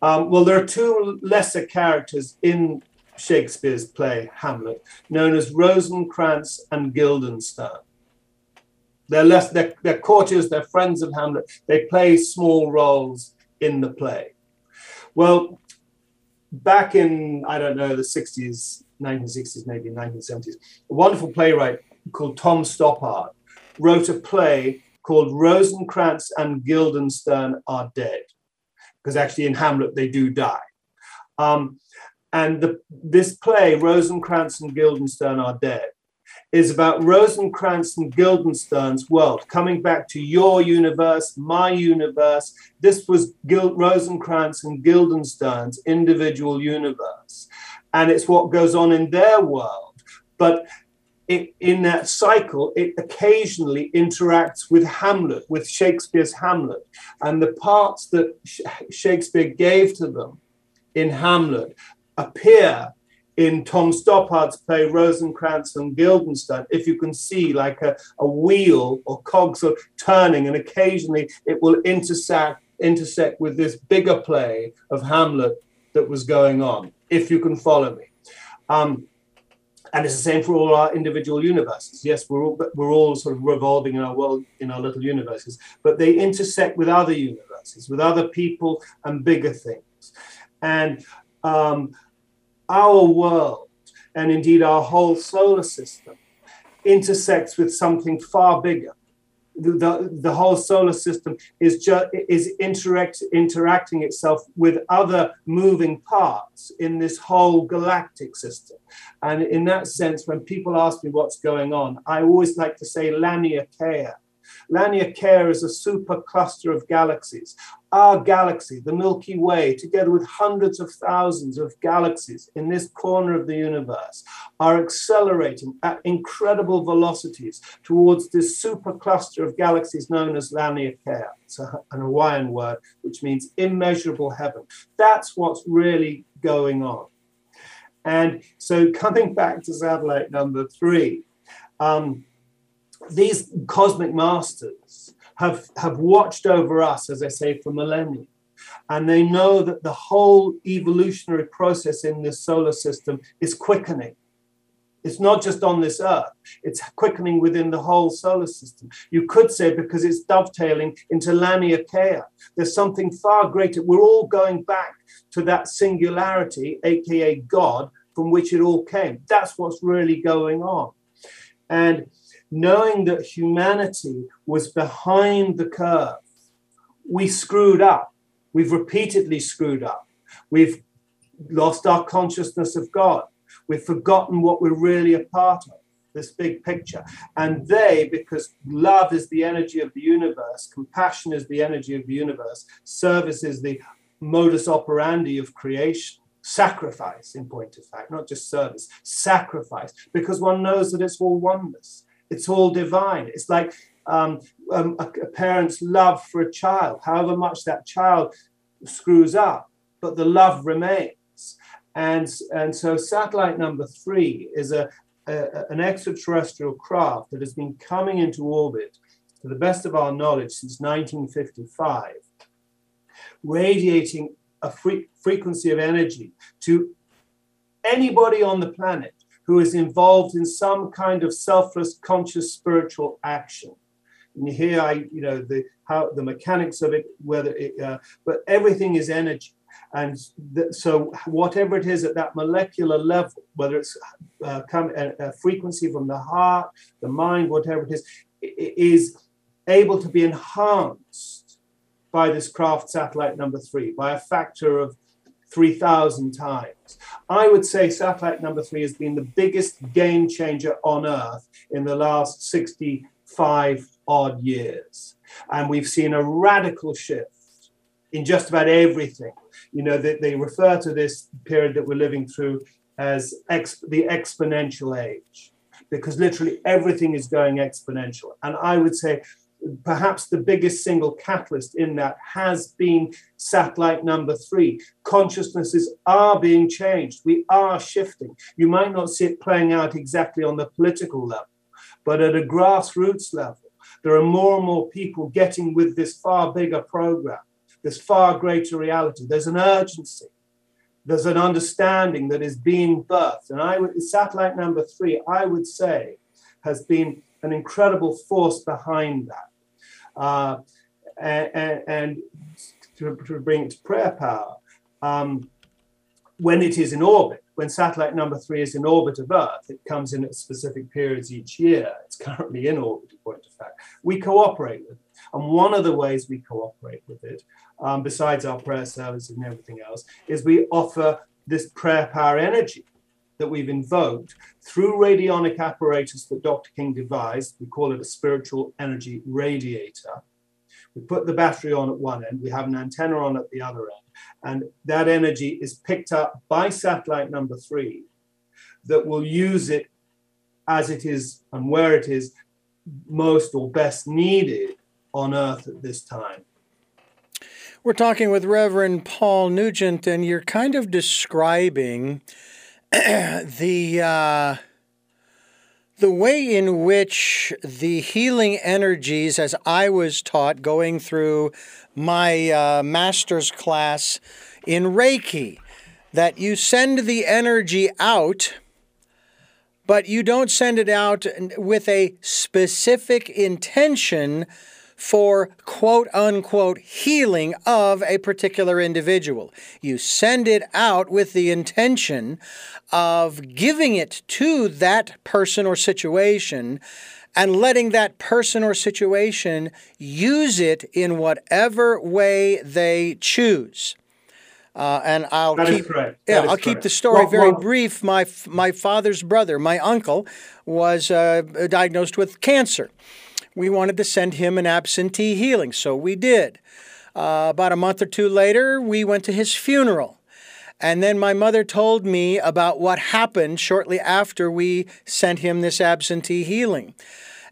Um, well, there are two lesser characters in Shakespeare's play Hamlet, known as Rosencrantz and Guildenstern. They're less they're, they're courtiers, they're friends of Hamlet. They play small roles in the play. Well, back in I don't know the 60s, 1960s, maybe 1970s, a wonderful playwright called Tom Stoppard wrote a play called Rosencrantz and Guildenstern Are Dead, because actually in Hamlet they do die. Um, and the, this play, Rosencrantz and Guildenstern Are Dead, is about Rosencrantz and Guildenstern's world, coming back to your universe, my universe. This was Gil- Rosencrantz and Guildenstern's individual universe. And it's what goes on in their world. But it, in that cycle, it occasionally interacts with Hamlet, with Shakespeare's Hamlet. And the parts that Sh- Shakespeare gave to them in Hamlet appear in Tom Stoppard's play Rosencrantz and Guildenstern, if you can see like a, a wheel or cogs are turning, and occasionally it will intersect intersect with this bigger play of Hamlet that was going on, if you can follow me. Um, and it's the same for all our individual universes. Yes, we're all, we're all sort of revolving in our world, in our little universes, but they intersect with other universes, with other people and bigger things. And um, our world, and indeed our whole solar system, intersects with something far bigger. The, the, the whole solar system is just is interact, interacting itself with other moving parts in this whole galactic system. And in that sense, when people ask me what's going on, I always like to say Laniakea Laniakea is a super cluster of galaxies. Our galaxy, the Milky Way, together with hundreds of thousands of galaxies in this corner of the universe, are accelerating at incredible velocities towards this super cluster of galaxies known as Laniakea. It's a, an Hawaiian word which means immeasurable heaven. That's what's really going on. And so, coming back to satellite number three, um, these cosmic masters have, have watched over us, as I say, for millennia. And they know that the whole evolutionary process in this solar system is quickening. It's not just on this earth, it's quickening within the whole solar system. You could say because it's dovetailing into Laniakea. There's something far greater. We're all going back to that singularity, aka God, from which it all came. That's what's really going on. And knowing that humanity was behind the curve, we screwed up. We've repeatedly screwed up. We've lost our consciousness of God. We've forgotten what we're really a part of, this big picture. And they, because love is the energy of the universe, compassion is the energy of the universe, service is the modus operandi of creation. Sacrifice, in point of fact, not just service, sacrifice, because one knows that it's all oneness it's all divine. It's like um, um, a, a parent's love for a child, however much that child screws up, but the love remains. And, and so, satellite number three is a, a, an extraterrestrial craft that has been coming into orbit, to the best of our knowledge, since 1955, radiating a fre- frequency of energy to anybody on the planet who is involved in some kind of selfless, conscious spiritual action. And here, I, you know, the how the mechanics of it, whether it, uh, but everything is energy, and th- so whatever it is at that molecular level, whether it's uh, come a, a, frequency from the heart, the mind, whatever it is, it is able to be enhanced by this craft satellite number three by a factor of 3,000 times. I would say satellite number three has been the biggest game changer on Earth in the last 65 odd years. And we've seen a radical shift in just about everything. You know, they, they refer to this period that we're living through as ex- the exponential age, because literally everything is going exponential. And I would say perhaps the biggest single catalyst in that has been satellite number three. Consciousnesses are being changed. We are shifting. You might not see it playing out exactly on the political level, but at a grassroots level, there are more and more people getting with this far bigger program, this far greater reality. There's an urgency. There's an understanding that is being birthed. And I would, satellite number three, I would say, has been an incredible force behind that. Uh, and, and to, to, bring it to prayer power, um, when it is in orbit, when satellite number three is in orbit of Earth, it comes in at specific periods each year. It's currently in orbit, in point of fact. We cooperate with it. And one of the ways we cooperate with it, um, besides our prayer service and everything else, is we offer this prayer power energy that we've invoked through radionic apparatus that Dr. King devised. We call it a spiritual energy radiator. We put the battery on at one end, we have an antenna on at the other end, and that energy is picked up by satellite number three that will use it as it is and where it is most or best needed on Earth at this time. We're talking with Reverend Paul Nugent, and you're kind of describing [clears throat] the uh, the way in which the healing energies, as I was taught going through my uh, master's class in Reiki, that you send the energy out, but you don't send it out with a specific intention for quote unquote healing of a particular individual. You send it out with the intention of giving it to that person or situation and letting that person or situation use it in whatever way they choose. Uh, and I'll that keep yeah, I'll keep the story well, very well, brief. My my father's brother, my uncle, was uh, diagnosed with cancer we wanted to send him an absentee healing, so we did. Uh, about a month or two later, we went to his funeral. And then my mother told me about what happened shortly after we sent him this absentee healing.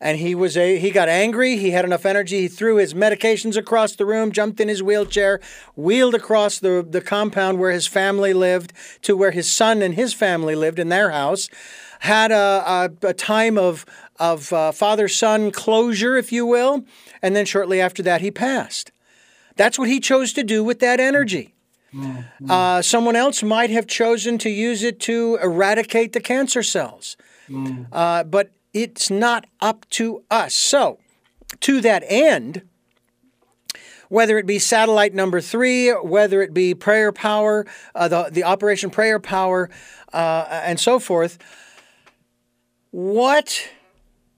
And he was a he got angry, he had enough energy, he threw his medications across the room, jumped in his wheelchair, wheeled across the, the compound where his family lived to where his son and his family lived in their house, had a, a, a time of of uh, father son closure, if you will, and then shortly after that he passed. That's what he chose to do with that energy. Mm-hmm. Uh, someone else might have chosen to use it to eradicate the cancer cells. Mm. Uh, but it's not up to us. So, to that end, whether it be satellite number three, whether it be prayer power, uh, the, the Operation Prayer Power, uh, and so forth, what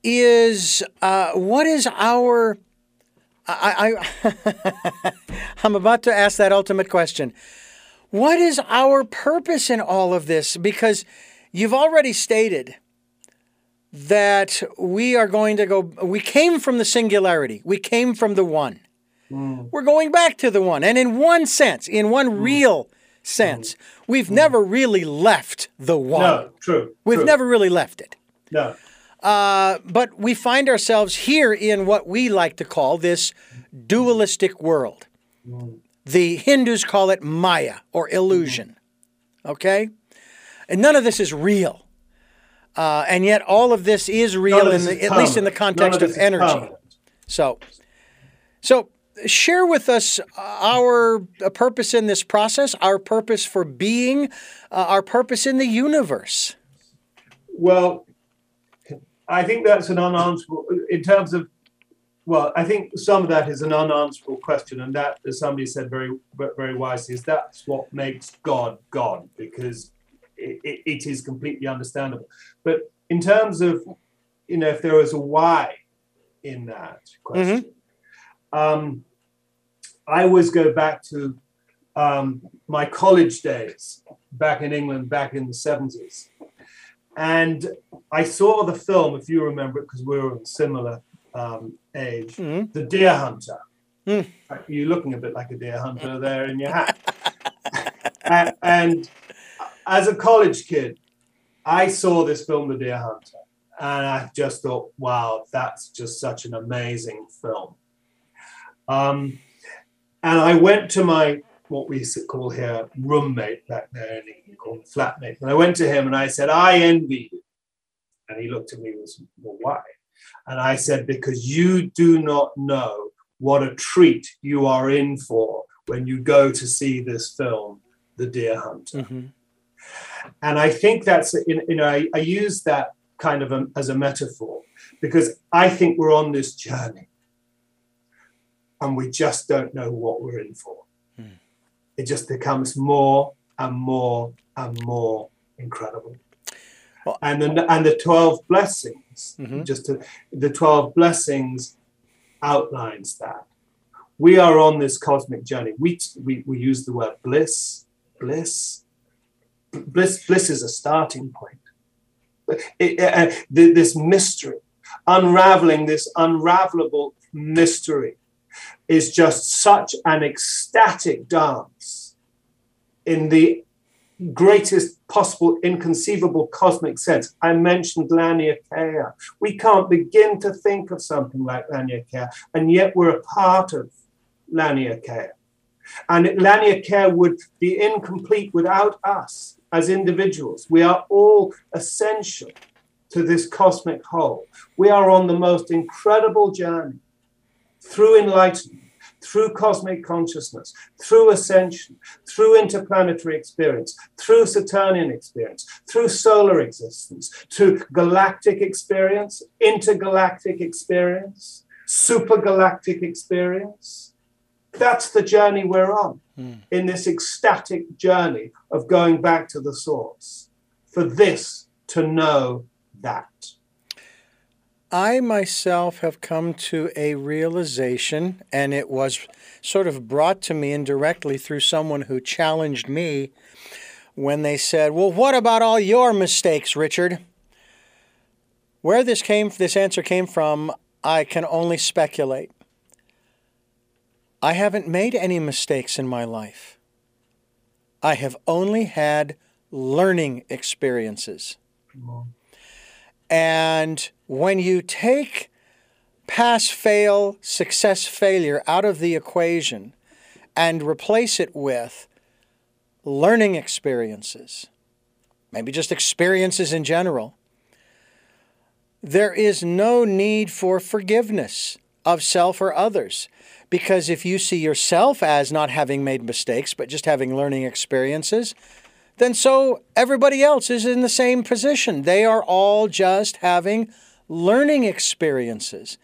is uh, what is our I, I [laughs] I'm about to ask that ultimate question. What is our purpose in all of this? Because you've already stated that we are going to go, we came from the singularity, we came from the one. Mm. We're going back to the one. And in one sense, in one mm. real sense, mm. we've mm. never really left the one. No, true. We've true. never really left it. No. Uh, but we find ourselves here in what we like to call this dualistic world. The Hindus call it Maya or illusion. Okay? And none of this is real. Uh, and yet, all of this is real, in the, at least in the context of, of energy. So, so share with us our purpose in this process, our purpose for being, uh, our purpose in the universe. Well, I think that's an unanswerable in terms of. Well, I think some of that is an unanswerable question, and that, as somebody said very, very wisely, is that's what makes God God, because it, it is completely understandable. But in terms of, you know, if there was a why in that question, mm-hmm. um, I always go back to um, my college days back in England, back in the 70s. And I saw the film, if you remember it, because we were of a similar um, age, mm-hmm. The Deer Hunter. Mm. You're looking a bit like a deer hunter there in your hat. [laughs] and, and as a college kid, I saw this film, The Deer Hunter, and I just thought, wow, that's just such an amazing film. Um, and I went to my what we call here roommate back there in England, called flatmate. And I went to him and I said, I envy you. And he looked at me and said, Well, why? And I said, Because you do not know what a treat you are in for when you go to see this film, The Deer Hunter. Mm-hmm. And I think that's, you know, I, I use that kind of a, as a metaphor because I think we're on this journey and we just don't know what we're in for. It just becomes more and more and more incredible. Well, and the, and the 12 blessings, mm-hmm. just to, the 12 blessings outlines that. We are on this cosmic journey. We, we, we use the word bliss, bliss, bliss, bliss is a starting point. It, uh, this mystery, unraveling this unravelable mystery, is just such an ecstatic dance in the greatest possible inconceivable cosmic sense. I mentioned Laniakea. We can't begin to think of something like Laniakea, and yet we're a part of Laniakea. And Laniakea would be incomplete without us as individuals. We are all essential to this cosmic whole. We are on the most incredible journey through enlightenment, through cosmic consciousness, through ascension, through interplanetary experience, through Saturnian experience, through solar existence, to galactic experience, intergalactic experience, supergalactic experience. That's the journey we're on mm. in this ecstatic journey of going back to the source. For this to know that. I myself have come to a realization, and it was sort of brought to me indirectly through someone who challenged me when they said, Well, what about all your mistakes, Richard? Where this came, this answer came from, I can only speculate. I haven't made any mistakes in my life. I have only had learning experiences. And when you take pass, fail, success, failure out of the equation and replace it with learning experiences, maybe just experiences in general, there is no need for forgiveness of self or others. Because if you see yourself as not having made mistakes, but just having learning experiences, then so everybody else is in the same position. They are all just having learning experiences.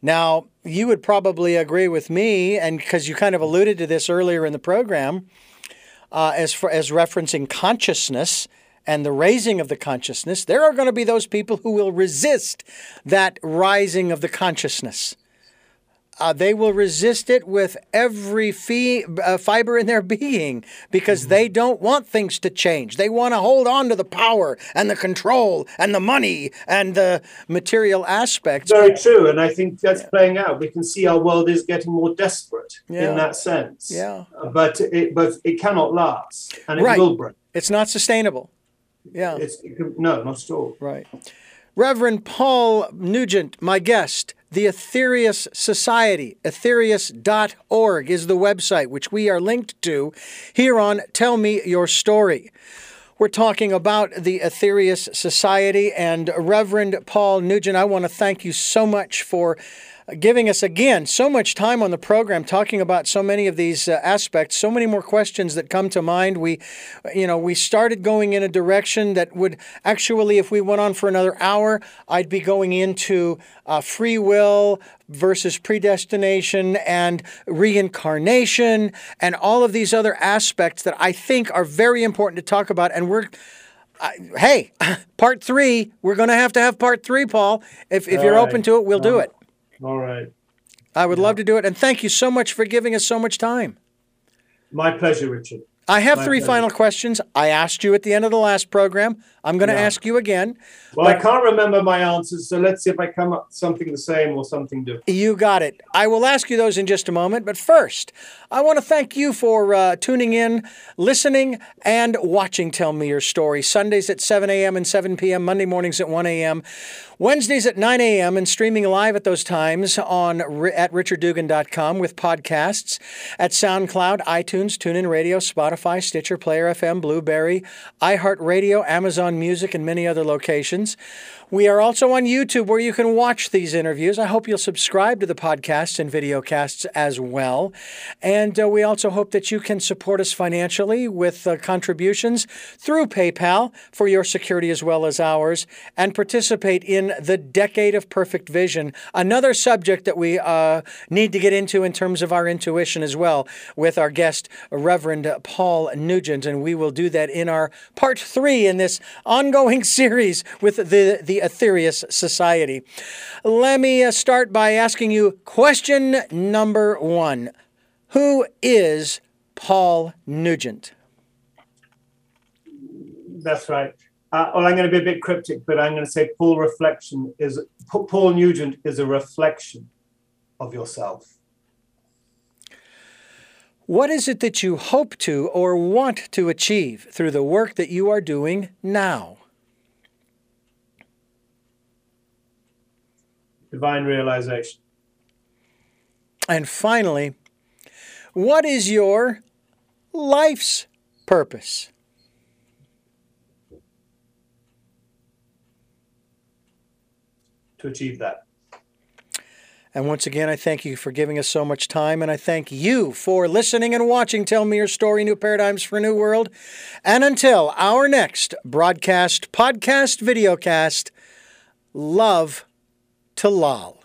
Now, you would probably agree with me, and because you kind of alluded to this earlier in the program, uh, as for, as referencing consciousness and the raising of the consciousness, there are going to be those people who will resist that rising of the consciousness uh, they will resist it with every fee, uh, fiber in their [laughs] being because mm-hmm. they don't want things to change. They want to hold on to the power and the control and the money and the material aspects. Very true. And I think that's yeah. playing out. We can see our world is getting more desperate yeah. in that sense. Yeah. Uh, but, it, but it cannot last and it right. will break. It's not sustainable. Yeah. It's, no, not at all. Right. Reverend Paul Nugent, my guest, the Aetherius Society, aetherius.org is the website which we are linked to here on Tell Me Your Story. We're talking about the Aetherius Society and Reverend Paul Nugent. I want to thank you so much for giving us again so much time on the program talking about so many of these uh, aspects so many more questions that come to mind we you know we started going in a direction that would actually if we went on for another hour i'd be going into uh, free will versus predestination and reincarnation and all of these other aspects that i think are very important to talk about and we're uh, hey, [laughs] part three, we're going to have to have part three, Paul. If, if you're right. open to it, we'll do it. All right. I would yeah. love to do it. And thank you so much for giving us so much time. My pleasure, Richard. I have My three pleasure. final questions. I asked you at the end of the last program. I'm going to yeah. ask you again. Well, I can't remember my answers, so let's see if I come up with something the same or something different. You got it. I will ask you those in just a moment. But first, I want to thank you for uh, tuning in, listening, and watching Tell Me Your Story. Sundays at 7 a.m. and 7 p.m., Monday mornings at 1 a.m., Wednesdays at 9 a.m., and streaming live at those times on at richarddugan.com with podcasts at SoundCloud, iTunes, TuneIn Radio, Spotify, Stitcher, Player FM, Blubrry, iHeartRadio, Amazon Music, and many other locations. We are also on YouTube where you can watch these interviews. I hope you'll subscribe to the podcasts and videocasts as well. And uh, we also hope that you can support us financially with uh, contributions through PayPal for your security as well as ours and participate in the Decade of Perfect Vision, another subject that we uh, need to get into in terms of our intuition as well with our guest, Reverend Paul Nugent. And we will do that in our part three in this ongoing [laughs] series with the, the Aetherius Society. Let me uh, start by asking you question number one Who is Paul Nugent? That's right. Uh, well, I'm going to be a bit cryptic, but I'm going to say Paul reflection is Paul Nugent is a reflection of yourself. What is it that you hope to or want to achieve through the work that you are doing now? Divine realization. And finally, what is your life's purpose? To achieve that. And once again, I thank you for giving us so much time, and I thank you for listening and watching Tell Me Your Story New Paradigms for a New World. And until our next broadcast, podcast, videocast, love to Lal.